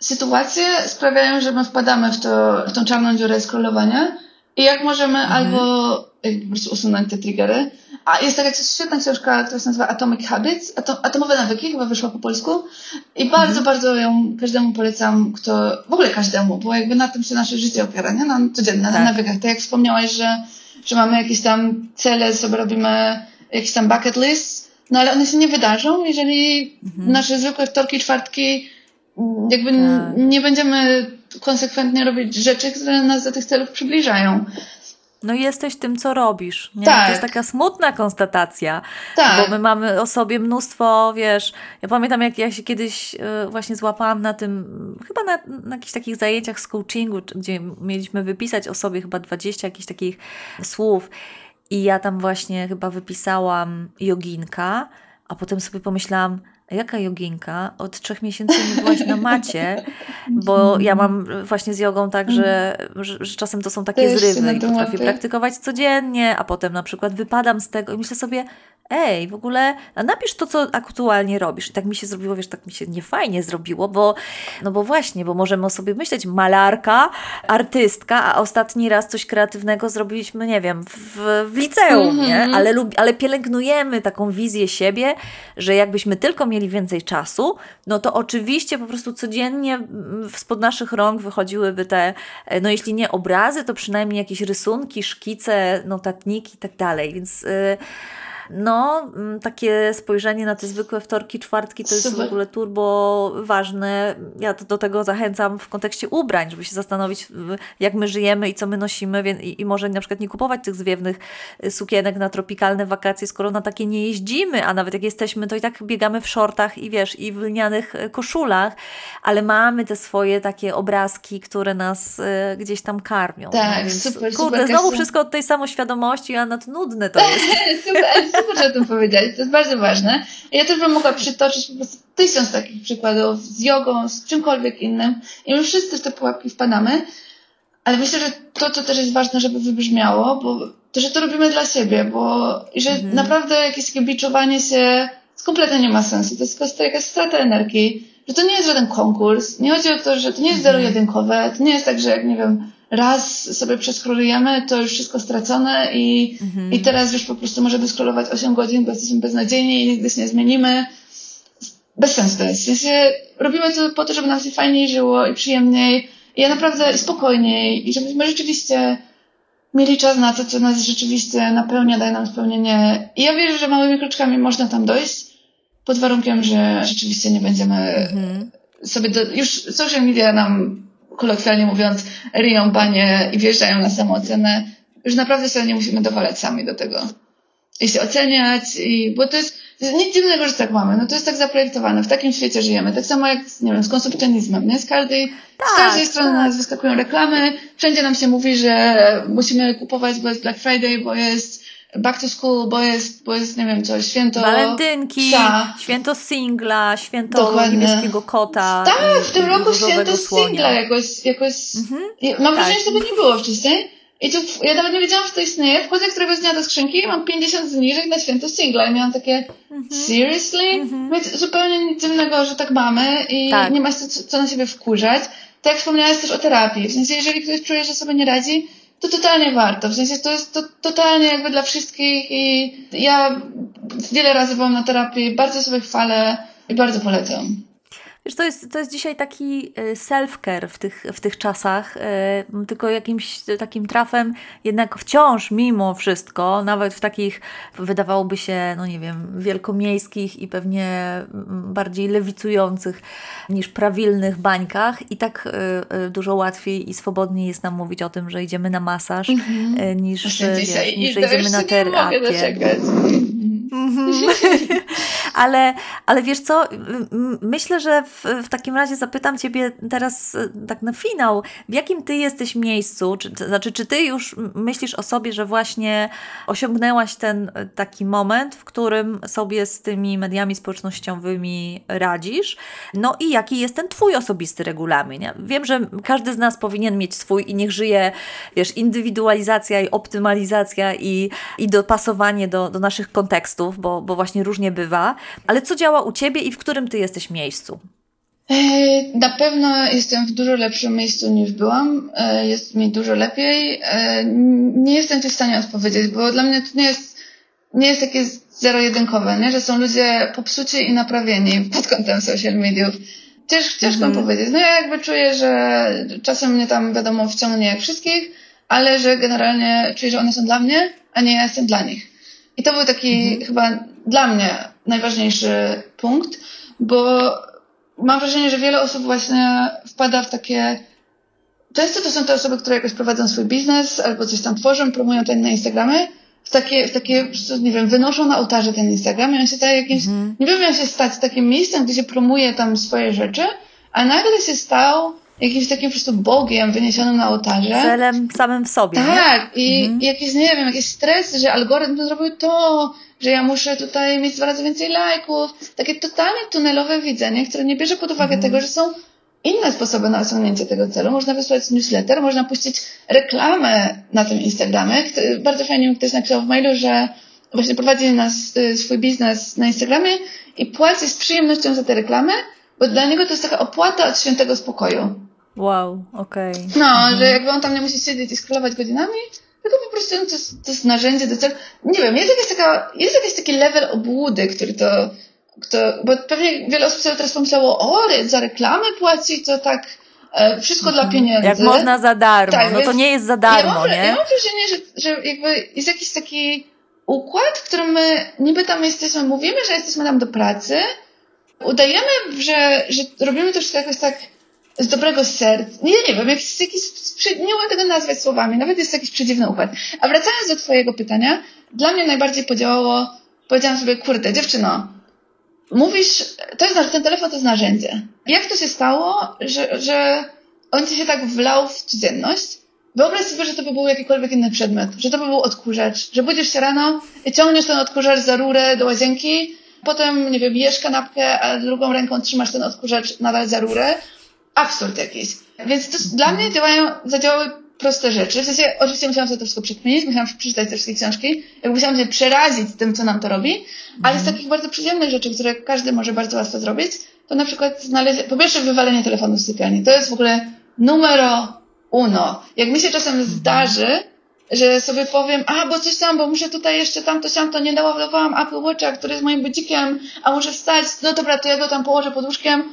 sytuacje sprawiają, że my wpadamy w, to, w tą czarną dziurę scrollowania i jak możemy mhm. albo po prostu usunąć te triggery. A jest taka świetna książka, która się nazywa Atomic Habits, Atom, Atomowe nawyki, chyba wyszła po polsku. I bardzo, mhm. bardzo ją każdemu polecam, kto, w ogóle każdemu, bo jakby na tym się nasze życie opiera, nie? Na codzienne, tak. na nawykach. Tak jak wspomniałaś, że, że mamy jakieś tam cele, sobie robimy jakiś tam bucket list, no ale one się nie wydarzą, jeżeli mhm. nasze zwykłe wtorki, czwartki jakby tak. nie będziemy konsekwentnie robić rzeczy, które nas do tych celów przybliżają. No jesteś tym, co robisz. Nie? Tak. To jest taka smutna konstatacja, tak. bo my mamy o sobie mnóstwo, wiesz, ja pamiętam jak ja się kiedyś e, właśnie złapałam na tym, chyba na, na jakichś takich zajęciach z coachingu, gdzie mieliśmy wypisać o sobie chyba 20 jakichś takich słów i ja tam właśnie chyba wypisałam joginka, a potem sobie pomyślałam, jaka joginka? Od trzech miesięcy nie byłaś na macie, bo ja mam właśnie z jogą tak, że, że, że czasem to są takie zrywy i potrafię praktykować codziennie, a potem na przykład wypadam z tego i myślę sobie, ej, w ogóle napisz to, co aktualnie robisz. I tak mi się zrobiło, wiesz, tak mi się niefajnie zrobiło, bo, no bo właśnie, bo możemy o sobie myśleć, malarka, artystka, a ostatni raz coś kreatywnego zrobiliśmy, nie wiem, w, w liceum, mm -hmm. nie? Mhm. Ale, ale pielęgnujemy taką wizję siebie, że jakbyśmy tylko mieli więcej czasu, no to oczywiście po prostu codziennie spod naszych rąk wychodziłyby te, no jeśli nie obrazy, to przynajmniej jakieś rysunki, szkice, notatniki i tak dalej, więc... Yy, no, mm, takie spojrzenie na te zwykłe wtorki, czwartki to jest Super. w ogóle turbo ważne. Ja do tego zachęcam w kontekście ubrań, żeby się zastanowić, jak my żyjemy i co my nosimy i, i może na przykład nie kupować tych zwiewnych y, sukienek na tropikalne wakacje, skoro na takie nie jeździmy, a nawet jak jesteśmy, to i tak biegamy w shortach i wiesz, i w lnianych y, koszulach, ale mamy te swoje takie obrazki, które nas y, gdzieś tam karmią. Tak, no, więc, super, Kurde, super, znowu wszystko od tej samoświadomości, a nad nudne to jest. super, że o tym powiedziałeś, to jest bardzo ważne. Ja też bym mogła przytoczyć po prostu tysiąc takich przykładów z jogą, z czymkolwiek innym i my wszyscy w te pułapki wpadamy, ale myślę, że to, co też jest ważne, żeby wybrzmiało, bo to, że to robimy dla siebie, bo i że mhm. naprawdę jakieś takie biczowanie się kompletnie nie ma sensu. To jest tylko jakaś strata energii, że to nie jest żaden konkurs. Nie chodzi o to, że to nie jest mhm. zero-jedynkowe. To nie jest tak, że jak, nie wiem, raz sobie przeskrolujemy, to już wszystko stracone i, mhm. i teraz już po prostu możemy scrollować 8 godzin, bo jesteśmy beznadziejni i nigdy się nie zmienimy. Bez sensu to jest. W sensie robimy to po to, żeby nam się fajniej żyło i przyjemniej i ja naprawdę i spokojniej i żebyśmy rzeczywiście mieli czas na to, co nas rzeczywiście napełnia, daje nam spełnienie. I ja wierzę, że małymi kroczkami można tam dojść, pod warunkiem, że rzeczywiście nie będziemy mhm. sobie do, już social media nam kolokwialnie mówiąc, ryją banie i wjeżdżają na samoocenę, już naprawdę sobie nie musimy dowalać sami do tego. I się oceniać, i, bo to jest, nic dziwnego, że tak mamy. No to jest tak zaprojektowane, w takim świecie żyjemy. Tak samo jak, nie wiem, z konsumpcjonizmem, nie? Z każdej, tak, z każdej strony tak. na nas wyskakują reklamy, wszędzie nam się mówi, że musimy kupować, bo jest Black Friday, bo jest back to school, bo jest, bo jest nie wiem co, święto Walentynki, psa. święto singla, święto Dokładnie. niebieskiego kota. Tak, w tym roku święto słonia. singla jakoś, jakoś mhm. mam tak. wrażenie, że tego nie było wcześniej. I tu ja nawet nie wiedziałam, że to istnieje. Wchodzę któregoś dnia do skrzynki i mam 50 zniżek na święto singla. I miałam takie, mhm. seriously? Mhm. Więc zupełnie nic innego, że tak mamy i tak. nie ma co, co na siebie wkurzać. Tak jak wspomniałaś też o terapii. W sensie, jeżeli ktoś czuje, że sobie nie radzi, to totalnie warto. W sensie to jest to, totalnie jakby dla wszystkich i ja wiele razy byłam na terapii, bardzo sobie chwalę i bardzo polecam. Wiesz, to jest, to jest dzisiaj taki y, self-care w tych, w tych czasach, y, tylko jakimś takim trafem, jednak wciąż mimo wszystko, nawet w takich wydawałoby się, no nie wiem, wielkomiejskich i pewnie mm, bardziej lewicujących niż prawilnych bańkach i tak y, dużo łatwiej i swobodniej jest nam mówić o tym, że idziemy na masaż, mm -hmm. niż, wiesz, niż że idziemy na terapię. Mhm. ale, ale wiesz co, myślę, że w, w, takim razie zapytam Ciebie teraz e, tak na finał, w jakim Ty jesteś miejscu, czy, to znaczy czy Ty już myślisz o sobie, że właśnie osiągnęłaś ten e, taki moment, w którym sobie z tymi mediami społecznościowymi radzisz, no i jaki jest ten Twój osobisty regulamin. Wiem, że każdy z nas powinien mieć swój i niech żyje, wiesz, indywidualizacja i optymalizacja i, i dopasowanie do, do naszych kontekstów, bo, bo właśnie różnie bywa. Ale co działa u Ciebie i w którym Ty jesteś miejscu? E, na pewno jestem w dużo lepszym miejscu niż byłam. E, jest mi dużo lepiej. E, nie jestem Ci w stanie odpowiedzieć, bo dla mnie to nie jest, nie jest takie zero-jedynkowe, nie? że są ludzie popsuci i naprawieni pod kątem social mediów. Cięż, ciężko mhm. powiedzieć. No ja jakby czuję, że czasem mnie tam wiadomo wciągnie jak wszystkich, ale że generalnie czuję, że one są dla mnie, a nie ja jestem dla nich. I to był taki mhm. chyba dla mnie najważniejszy punkt, bo mam wrażenie, że wiele osób właśnie wpada w takie. Często to są te osoby, które jakoś prowadzą swój biznes albo coś tam tworzą, promują ten na Instagramie, w takie, w takie, nie wiem, wynoszą na ołtarze ten Instagram i on się staje jakimś, mm. nie wiem jak się stać takim miejscem, gdzie się promuje tam swoje rzeczy, a nagle się stał jakimś takim po prostu Bogiem wyniesionym na ołtarze. Celem samym w sobie. Tak, nie? i mhm. jakiś, nie wiem, jakiś stres, że algorytm zrobił to, że ja muszę tutaj mieć dwa razy więcej lajków. Takie totalnie tunelowe widzenie, które nie bierze pod uwagę mhm. tego, że są inne sposoby na osiągnięcie tego celu. Można wysłać newsletter, można puścić reklamę na tym Instagramie. Bardzo fajnie mi ktoś napisał w mailu, że właśnie prowadzi nas, y, swój biznes na Instagramie i płaci z przyjemnością za te reklamy, bo dla niego to jest taka opłata od świętego spokoju. Wow, okej. Okay. No, mhm. że jakby on tam nie musi siedzieć i scrollować godzinami, tylko po prostu to jest, to jest narzędzie do celu. Nie wiem, jest jakiś, taka, jest jakiś taki level obłudy, który to, kto, bo pewnie wiele osób sobie teraz pomyślało, o, za reklamę płaci, to tak e, wszystko mhm. dla pieniędzy. Jak można za darmo, tak, no to nie jest za darmo, ja mam, nie? Ja mam wrażenie, że, że jakby jest jakiś taki układ, w którym my niby tam jesteśmy, mówimy, że jesteśmy tam do pracy, udajemy, że, że robimy to wszystko jakoś tak z dobrego serca. Nie, nie wiem, jakiś, jakiś, nie umiem tego nazwać słowami, nawet jest jakiś przedziwny układ. A wracając do twojego pytania, dla mnie najbardziej podziałało, powiedziałam sobie, kurde, dziewczyno, mówisz, to jest, ten telefon to jest narzędzie. Jak to się stało, że, że on ci się tak wlał w codzienność? Wyobraź sobie, że to by był jakikolwiek inny przedmiot, że to by był odkurzacz, że budzisz się rano i ciągniesz ten odkurzacz za rurę do łazienki, potem, nie wiem, jesz kanapkę, a drugą ręką trzymasz ten odkurzacz nadal za rurę, absurd jakiś. Więc to, dla mnie działają, zadziałały proste rzeczy. W sensie, oczywiście musiałam sobie to wszystko przekminić, musiałam przeczytać te wszystkie książki, jakby musiałam się przerazić tym, co nam to robi, ale z takich bardzo przyziemnych rzeczy, które każdy może bardzo łatwo zrobić, to na przykład znaleźć, po pierwsze wywalenie telefonu z sypialni. To jest w ogóle numero uno. Jak mi się czasem zdarzy, że sobie powiem, a bo coś tam, bo muszę tutaj jeszcze tamto, to nie doładowałam Apple Watcha, który jest moim budzikiem, a muszę wstać, no dobra, to ja go tam położę pod łóżkiem,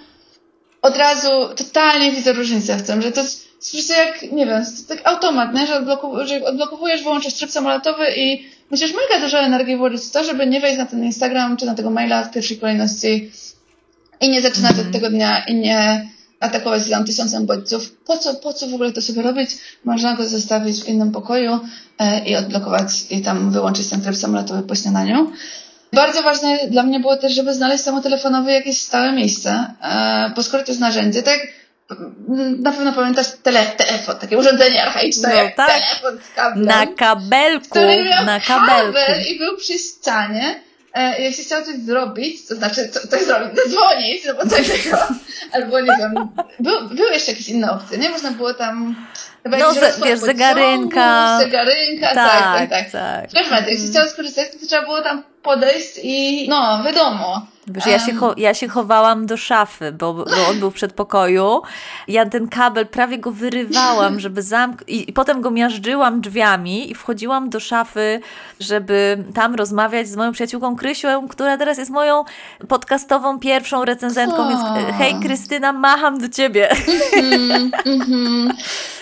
od razu totalnie widzę różnicę w tym, że to jest po prostu jak, nie wiem, tak automat, nie? Że, odbloku, że odblokowujesz, wyłączasz tryb samolotowy i musisz mega dużo energii włożyć w to, żeby nie wejść na ten Instagram czy na tego maila w pierwszej kolejności i nie zaczynać mm. od tego dnia i nie atakować tam tysiącem bodźców. Po co, po co w ogóle to sobie robić? Można go zostawić w innym pokoju e, i odblokować i tam wyłączyć ten tryb samolotowy po śniadaniu. Bardzo ważne dla mnie było też, żeby znaleźć samotelefonowy jakieś stałe miejsce, e, bo skoro to jest narzędzie, tak na pewno pamiętasz tele, telefon, takie urządzenie archaiczne, no, jak tak. telefon z kablem. Na kabelku, który miał na kabelku. kabel i był przy ścianie. E, się chciał coś zrobić, to znaczy co, coś zrobić, zadzwonić, no bo coś takiego, albo nie wiem, był, były jeszcze jakieś inne opcje, nie? Można było tam Chyba no, ze, wiesz, zegarynka. Zegarynka, tak, tak, tak. tak. Każdym razie, jak się chciało skorzystać, to trzeba było tam podejść i no, wiadomo. Wiesz, ja, się ja się chowałam do szafy, bo, bo on był w przedpokoju. Ja ten kabel prawie go wyrywałam, żeby zamknąć. I, I, potem go miażdżyłam drzwiami i wchodziłam do szafy, żeby tam rozmawiać z moją przyjaciółką Krysią, która teraz jest moją podcastową pierwszą recenzentką. Więc hej Krystyna, macham do ciebie. Mm -hmm,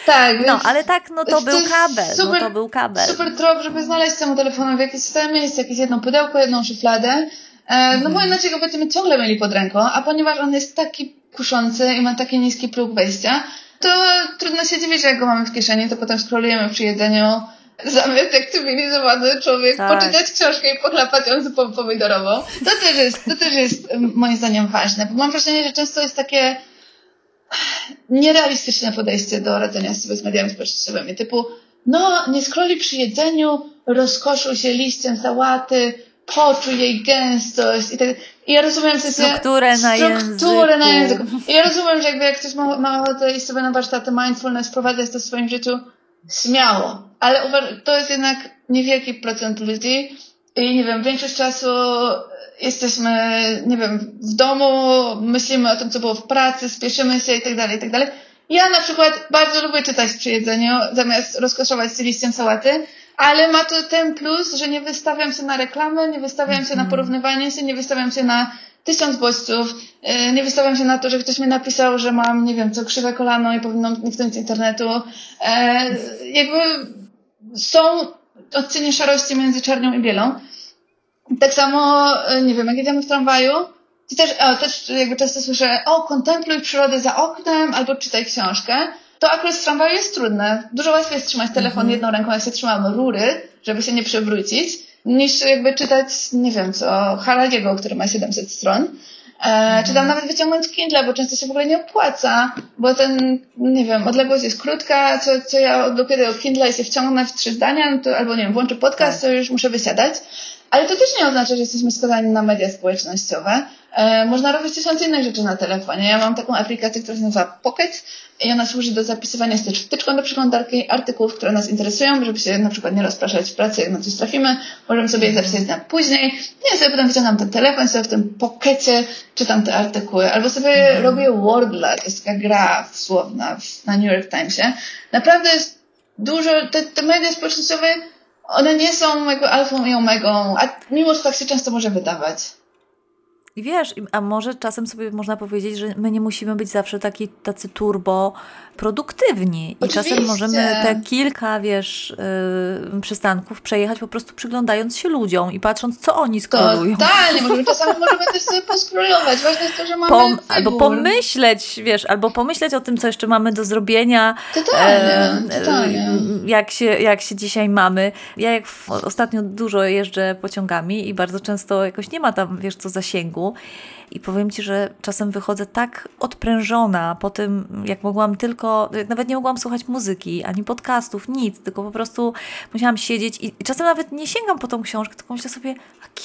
tak. No, ale tak, no to, był kabel. Super, no to był kabel. Super trop, żeby znaleźć temu telefonowi jakieś stałe miejsce, jakieś jedno pudełko, jedną szufladę. E, no bo mhm. inaczej go będziemy ciągle mieli pod ręką, a ponieważ on jest taki kuszący i ma taki niski próg wejścia, to trudno się dziwić, że jak go mamy w kieszeni, to potem scrollujemy przy jedzeniu, zamiast jak cywilizowany człowiek tak. poczytać książkę i pochlapać ją zupą pomidorową. To też jest, to też jest moim zdaniem ważne, bo mam wrażenie, że często jest takie nierealistyczne podejście do radzenia sobie z mediami społecznościowymi, typu no, nie scrolli przy jedzeniu, rozkoszuj się liściem sałaty, poczuj jej gęstość i tak. I ja rozumiem, że strukturę na strukturę na języku. I ja rozumiem, że jakby jak ktoś ma, ma ochotę iść sobie na warsztaty mindfulness, wprowadzać to w swoim życiu, śmiało. Ale to jest jednak niewielki procent ludzi i nie wiem, większość czasu jesteśmy, nie wiem, w domu, myślimy o tym, co było w pracy, spieszymy się i tak dalej, i tak dalej. Ja na przykład bardzo lubię czytać przy jedzeniu, zamiast rozkoszować się liściem sałaty, ale ma to ten plus, że nie wystawiam się na reklamę, nie wystawiam się na mhm. porównywanie się, nie wystawiam się na tysiąc bodźców, y, nie wystawiam się na to, że ktoś mi napisał, że mam, nie wiem, co krzywe kolano i powinnam zniknąć z internetu. E, jakby są odcienie szarości między czarnią i bielą. Tak samo, y, nie wiem, jak jedziemy w tramwaju, I też, o, też jakby często słyszę, o, kontempluj przyrodę za oknem albo czytaj książkę. To akurat z tramwaju jest trudne. Dużo łatwiej jest trzymać telefon mhm. jedną ręką, jak się trzymamy rury, żeby się nie przewrócić, niż jakby czytać, nie wiem co, Harariego, który ma 700 stron. E, czy tam nawet wyciągnąć Kindle, bo często się w ogóle nie opłaca, bo ten, nie wiem, odległość jest krótka, co, co ja dopiero Kindle i się wciągnę w trzy zdania, no to, albo nie wiem, włączę podcast, tak. to już muszę wysiadać. Ale to też nie oznacza, że jesteśmy skazani na media społecznościowe. E, można robić tysiąc innych rzeczy na telefonie. Ja mam taką aplikację, która się nazywa Pocket i ona służy do zapisywania z wtyczką do przeglądarki artykułów, które nas interesują, żeby się na przykład nie rozpraszać w pracy, jak na coś trafimy. Możemy sobie je zapisać na później. Ja sobie potem wyciągam ten telefon, sobie w tym pokecie czytam te artykuły. Albo sobie mhm. robię Wordle, to jest taka gra słowna na New York Timesie. Naprawdę jest dużo, te, te media społecznościowe one nie są jakby alfą i omegą, a mimo, że tak się często może wydawać. I wiesz, a może czasem sobie można powiedzieć, że my nie musimy być zawsze taki, tacy turbo produktywni. Oczywiście. I czasem możemy te kilka, wiesz, yy, przystanków przejechać po prostu przyglądając się ludziom i patrząc, co oni skrolują. Totalnie, możemy czasami możemy też sobie poskrolować. Ważne jest to, że mamy Pom Albo pomyśleć, wiesz, albo pomyśleć o tym, co jeszcze mamy do zrobienia. Totalnie, yy, totalnie. Jak się, jak się dzisiaj mamy. Ja jak w, ostatnio dużo jeżdżę pociągami i bardzo często jakoś nie ma tam, wiesz, co zasięgu. I powiem Ci, że czasem wychodzę tak odprężona po tym, jak mogłam tylko, nawet nie mogłam słuchać muzyki, ani podcastów, nic, tylko po prostu musiałam siedzieć i, i czasem nawet nie sięgam po tą książkę, tylko myślę sobie,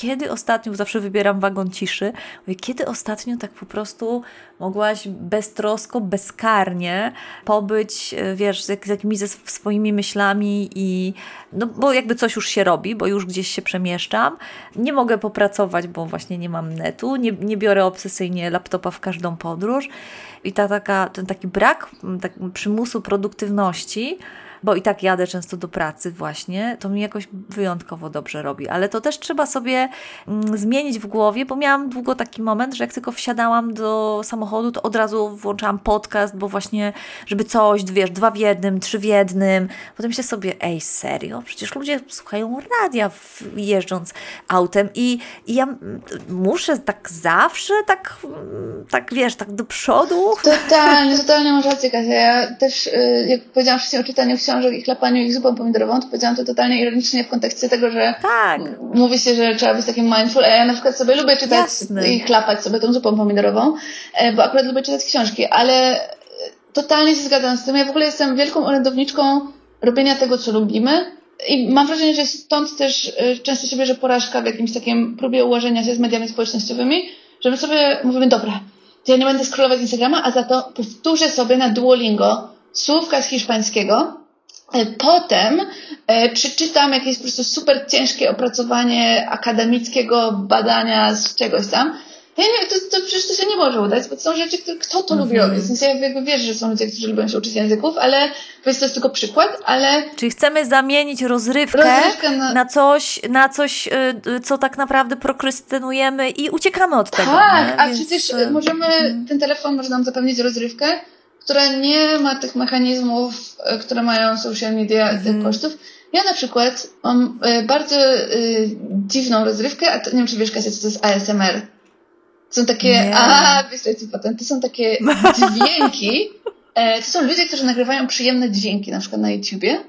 kiedy ostatnio, zawsze wybieram wagon ciszy, mówię, kiedy ostatnio tak po prostu mogłaś beztrosko, bezkarnie pobyć, e, wiesz, z, z jakimiś ze swoimi myślami i no bo jakby coś już się robi, bo już gdzieś się przemieszczam. Nie mogę popracować, bo właśnie nie mam netu, nie, nie biorę obsesyjnie laptopa w każdą podróż i ta taka, ten taki brak tak, przymusu produktywności bo i tak jadę często do pracy właśnie, to mi jakoś wyjątkowo dobrze robi. Ale to też trzeba sobie mm, zmienić w głowie, bo miałam długo taki moment, że jak tylko wsiadałam do samochodu, to od razu włączałam podcast, bo właśnie, żeby coś, wiesz, dwa w jednym, trzy w jednym. Potem myślę sobie, ej, serio? Przecież ludzie słuchają radia jeżdżąc autem i, i ja muszę tak zawsze, tak, tak wiesz, tak do przodu. Totalnie, totalnie masz rację, Kasia. Ja też, y, jak powiedziałam wcześniej o czytaniu książek, książek i chlapaniu ich zupą pomidorową, to powiedziałam to totalnie ironicznie w kontekście tego, że tak. mówi się, że trzeba być takim mindful, a ja na przykład sobie lubię czytać Jasne. i chlapać sobie tą zupą pomidorową, e, bo akurat lubię czytać książki, ale totalnie się zgadzam z tym. Ja w ogóle jestem wielką orędowniczką robienia tego, co lubimy. I mam wrażenie, że stąd też e, często się bierze porażka w jakimś takim próbie ułożenia się z mediami społecznościowymi, że my sobie mówimy, dobra, to ja nie będę scrollować Instagrama, a za to powtórzę sobie na Duolingo słówka z hiszpańskiego E, potem e, przeczytam jakieś po prostu super ciężkie opracowanie akademickiego badania z czegoś tam. Ja nie, to, to przecież to się nie może udać, bo to są rzeczy, które kto to mm -hmm. lubi robić. W sensie ja jakby wierzę, że są ludzie, którzy lubią się uczyć języków, ale to jest tylko przykład, ale... Czyli chcemy zamienić rozrywkę, rozrywkę na... na... coś, na coś, y, co tak naprawdę prokrystynujemy i uciekamy od tego. Tak, a Więc... przecież y, możemy, mhm. ten telefon może nam zapewnić rozrywkę, która nie ma tych mechanizmów, e, które mają social media, mm. tych kosztów. Ja na przykład mam e, bardzo y, dziwną rozrywkę, a to, nie wiem, czy wiesz, Kasia, co to jest ASMR. To są takie, nie. a wyślę ci potem, to są takie dźwięki, to są ludzie, którzy nagrywają przyjemne dźwięki, na przykład na YouTubie,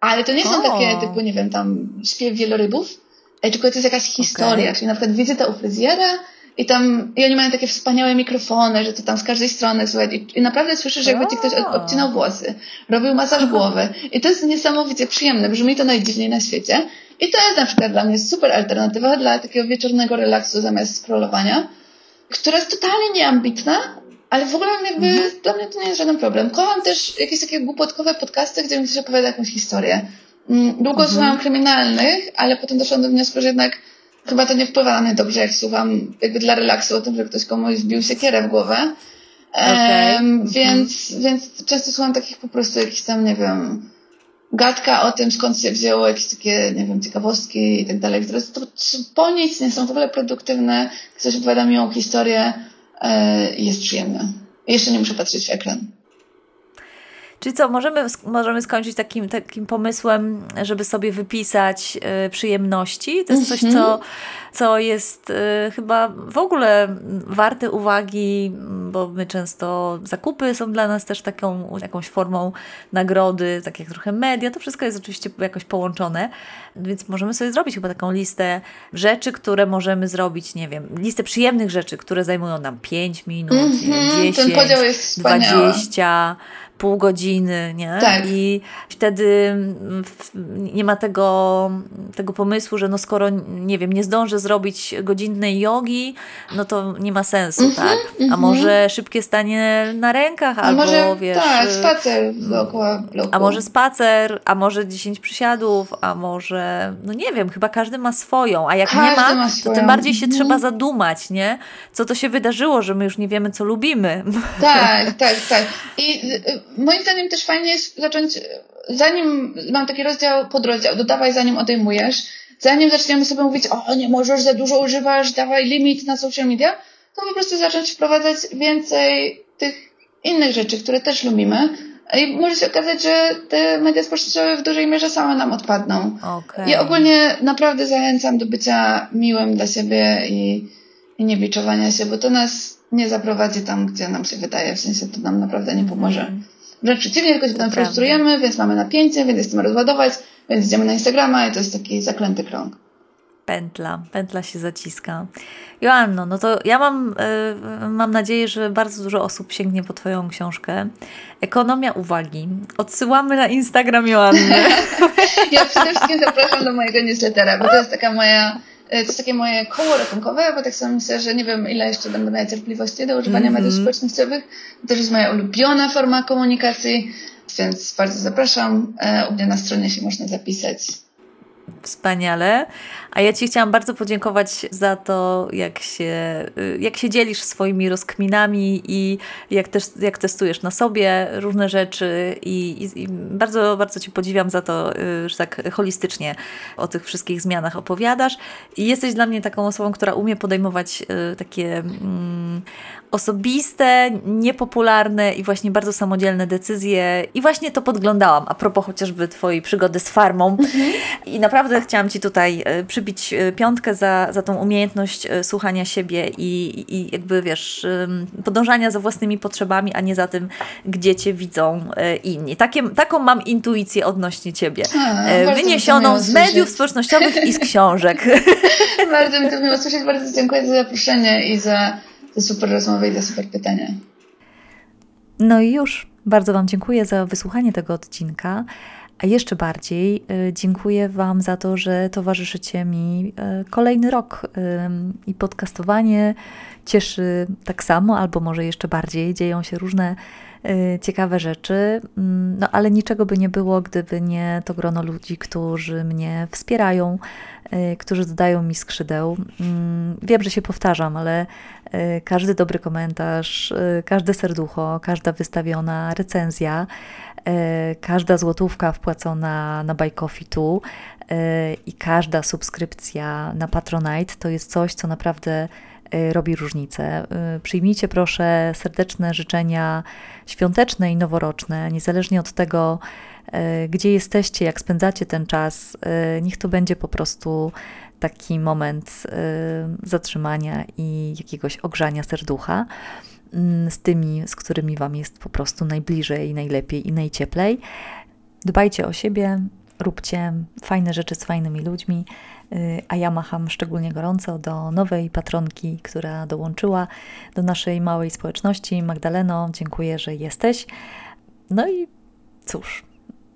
ale to nie są o. takie typu, nie wiem, tam śpiew wielorybów, tylko to jest jakaś historia, okay. czyli na przykład wizyta u fryzjera, i tam, i oni mają takie wspaniałe mikrofony, że to tam z każdej strony słychać. I, i naprawdę słyszysz, jakby ci ktoś obcinał włosy, robił masaż głowy. I to jest niesamowicie przyjemne, brzmi to najdziwniej na świecie. I to jest na przykład dla mnie super alternatywa dla takiego wieczornego relaksu zamiast scrollowania, która jest totalnie nieambitna, ale w ogóle jakby mhm. dla mnie to nie jest żaden problem. Kocham też jakieś takie głupotkowe podcasty, gdzie mi ktoś opowiada jakąś historię. Mm, długo mhm. słuchałam kryminalnych, ale potem doszłam do wniosku, że jednak chyba to nie wpływa na mnie dobrze, jak słucham jakby dla relaksu o tym, że ktoś komuś wbił siekierę w głowę. Okay. Um, więc, więc często słucham takich po prostu jakichś tam, nie wiem, gadka o tym, skąd się wzięło, jakieś takie, nie wiem, ciekawostki i tak dalej, które to, po nic nie są w ogóle produktywne. Ktoś opowiada miłą historię e, i jest przyjemne. Jeszcze nie muszę patrzeć w ekran. Czyli co, możemy, możemy skończyć takim, takim pomysłem, żeby sobie wypisać y, przyjemności. To jest coś, co, mhm. co jest y, chyba w ogóle warte uwagi, bo my często zakupy są dla nas też taką jakąś formą nagrody, tak jak trochę media. To wszystko jest oczywiście jakoś połączone, więc możemy sobie zrobić chyba taką listę rzeczy, które możemy zrobić, nie wiem, listę przyjemnych rzeczy, które zajmują nam 5 minut, mm -hmm, 10, ten podział jest 20 pół godziny, nie? Tak. I wtedy nie ma tego, tego pomysłu, że no skoro, nie wiem, nie zdążę zrobić godzinnej jogi, no to nie ma sensu, mm -hmm, tak? A mm -hmm. może szybkie stanie na rękach, a albo może, wiesz... Tak, spacer dookoła bloku. A może spacer, a może 10 przysiadów, a może, no nie wiem, chyba każdy ma swoją, a jak każdy nie ma, ma to tym bardziej się trzeba mhm. zadumać, nie? Co to się wydarzyło, że my już nie wiemy, co lubimy. Tak, tak, tak. I y, moim zdaniem też fajnie jest zacząć, zanim mam taki rozdział, podrozdział, dodawaj zanim odejmujesz, zanim zaczniemy sobie mówić, o nie możesz, za dużo używasz, dawaj limit na social media, to po prostu zacząć wprowadzać więcej tych innych rzeczy, które też lubimy. I może się okazać, że te media społecznościowe w dużej mierze same nam odpadną. Okay. Ja ogólnie naprawdę zachęcam do bycia miłym dla siebie i, i nie biczowania się, bo to nas nie zaprowadzi tam, gdzie nam się wydaje. W sensie to nam naprawdę nie pomoże. Mm. Wręcz przeciwnie, tylko się potem frustrujemy, więc mamy napięcie, więc chcemy rozładować, więc idziemy na Instagrama i to jest taki zaklęty krąg. Pętla, pętla się zaciska. Joanno, no to ja mam, yy, mam nadzieję, że bardzo dużo osób sięgnie po Twoją książkę. Ekonomia uwagi. Odsyłamy na Instagram Joanny. ja przede wszystkim zapraszam do mojego newslettera, bo to jest taka moja to jest takie moje koło ratunkowe, bo tak sobie myślę, że nie wiem, ile jeszcze będę miała cierpliwości do używania mm -hmm. mediów społecznościowych. To też jest moja ulubiona forma komunikacji, więc bardzo zapraszam. E, u mnie na stronie się można zapisać. Wspaniale. A ja Ci chciałam bardzo podziękować za to, jak się, y, jak się dzielisz swoimi rozkminami i jak, też, jak testujesz na sobie różne rzeczy. I, i, I, bardzo, bardzo Ci podziwiam za to, y, że tak holistycznie o tych wszystkich zmianach opowiadasz. I jesteś dla mnie taką osobą, która umie podejmować y, takie. Mm, osobiste, niepopularne i właśnie bardzo samodzielne decyzje. I właśnie to podglądałam, a propos chociażby Twojej przygody z farmą. Mhm. I naprawdę chciałam Ci tutaj e, przybić e, piątkę za, za tą umiejętność e, słuchania siebie i, i jakby, wiesz, podążania za własnymi potrzebami, a nie za tym, gdzie Cię widzą inni. Takie, taką mam intuicję odnośnie Ciebie. A, Wyniesioną z mediów społecznościowych i z książek. bardzo mi to miło słyszeć. Bardzo dziękuję za zaproszenie i za za super rozmowę i za super pytania. No i już. Bardzo Wam dziękuję za wysłuchanie tego odcinka. A jeszcze bardziej y, dziękuję Wam za to, że towarzyszycie mi y, kolejny rok y, i podcastowanie cieszy tak samo, albo może jeszcze bardziej. Dzieją się różne ciekawe rzeczy, mm, no ale niczego by nie było, gdyby nie to grono ludzi, którzy mnie wspierają, którzy dodają mi skrzydeł. Mm, wiem, że się powtarzam, ale każdy dobry komentarz, każde serducho, każda wystawiona recenzja, każda złotówka wpłacona na Buy Coffee Tu i każda subskrypcja na Patronite to jest coś, co naprawdę robi różnicę. Przyjmijcie proszę serdeczne życzenia świąteczne i noworoczne, niezależnie od tego, gdzie jesteście, jak spędzacie ten czas. Niech to będzie po prostu taki moment zatrzymania i jakiegoś ogrzania serducha. Mm, z tymi, z którymi Wam jest po prostu najbliżej, najlepiej i najcieplej. Dbajcie o siebie, róbcie fajne rzeczy z fajnymi ludźmi, y, a ja macham szczególnie gorąco do nowej patronki, która dołączyła do naszej małej społeczności. Magdaleno, dziękuję, że jesteś. No i cóż,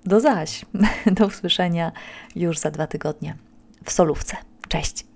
do zaś. Do usłyszenia już za dwa tygodnie w solówce. Cześć!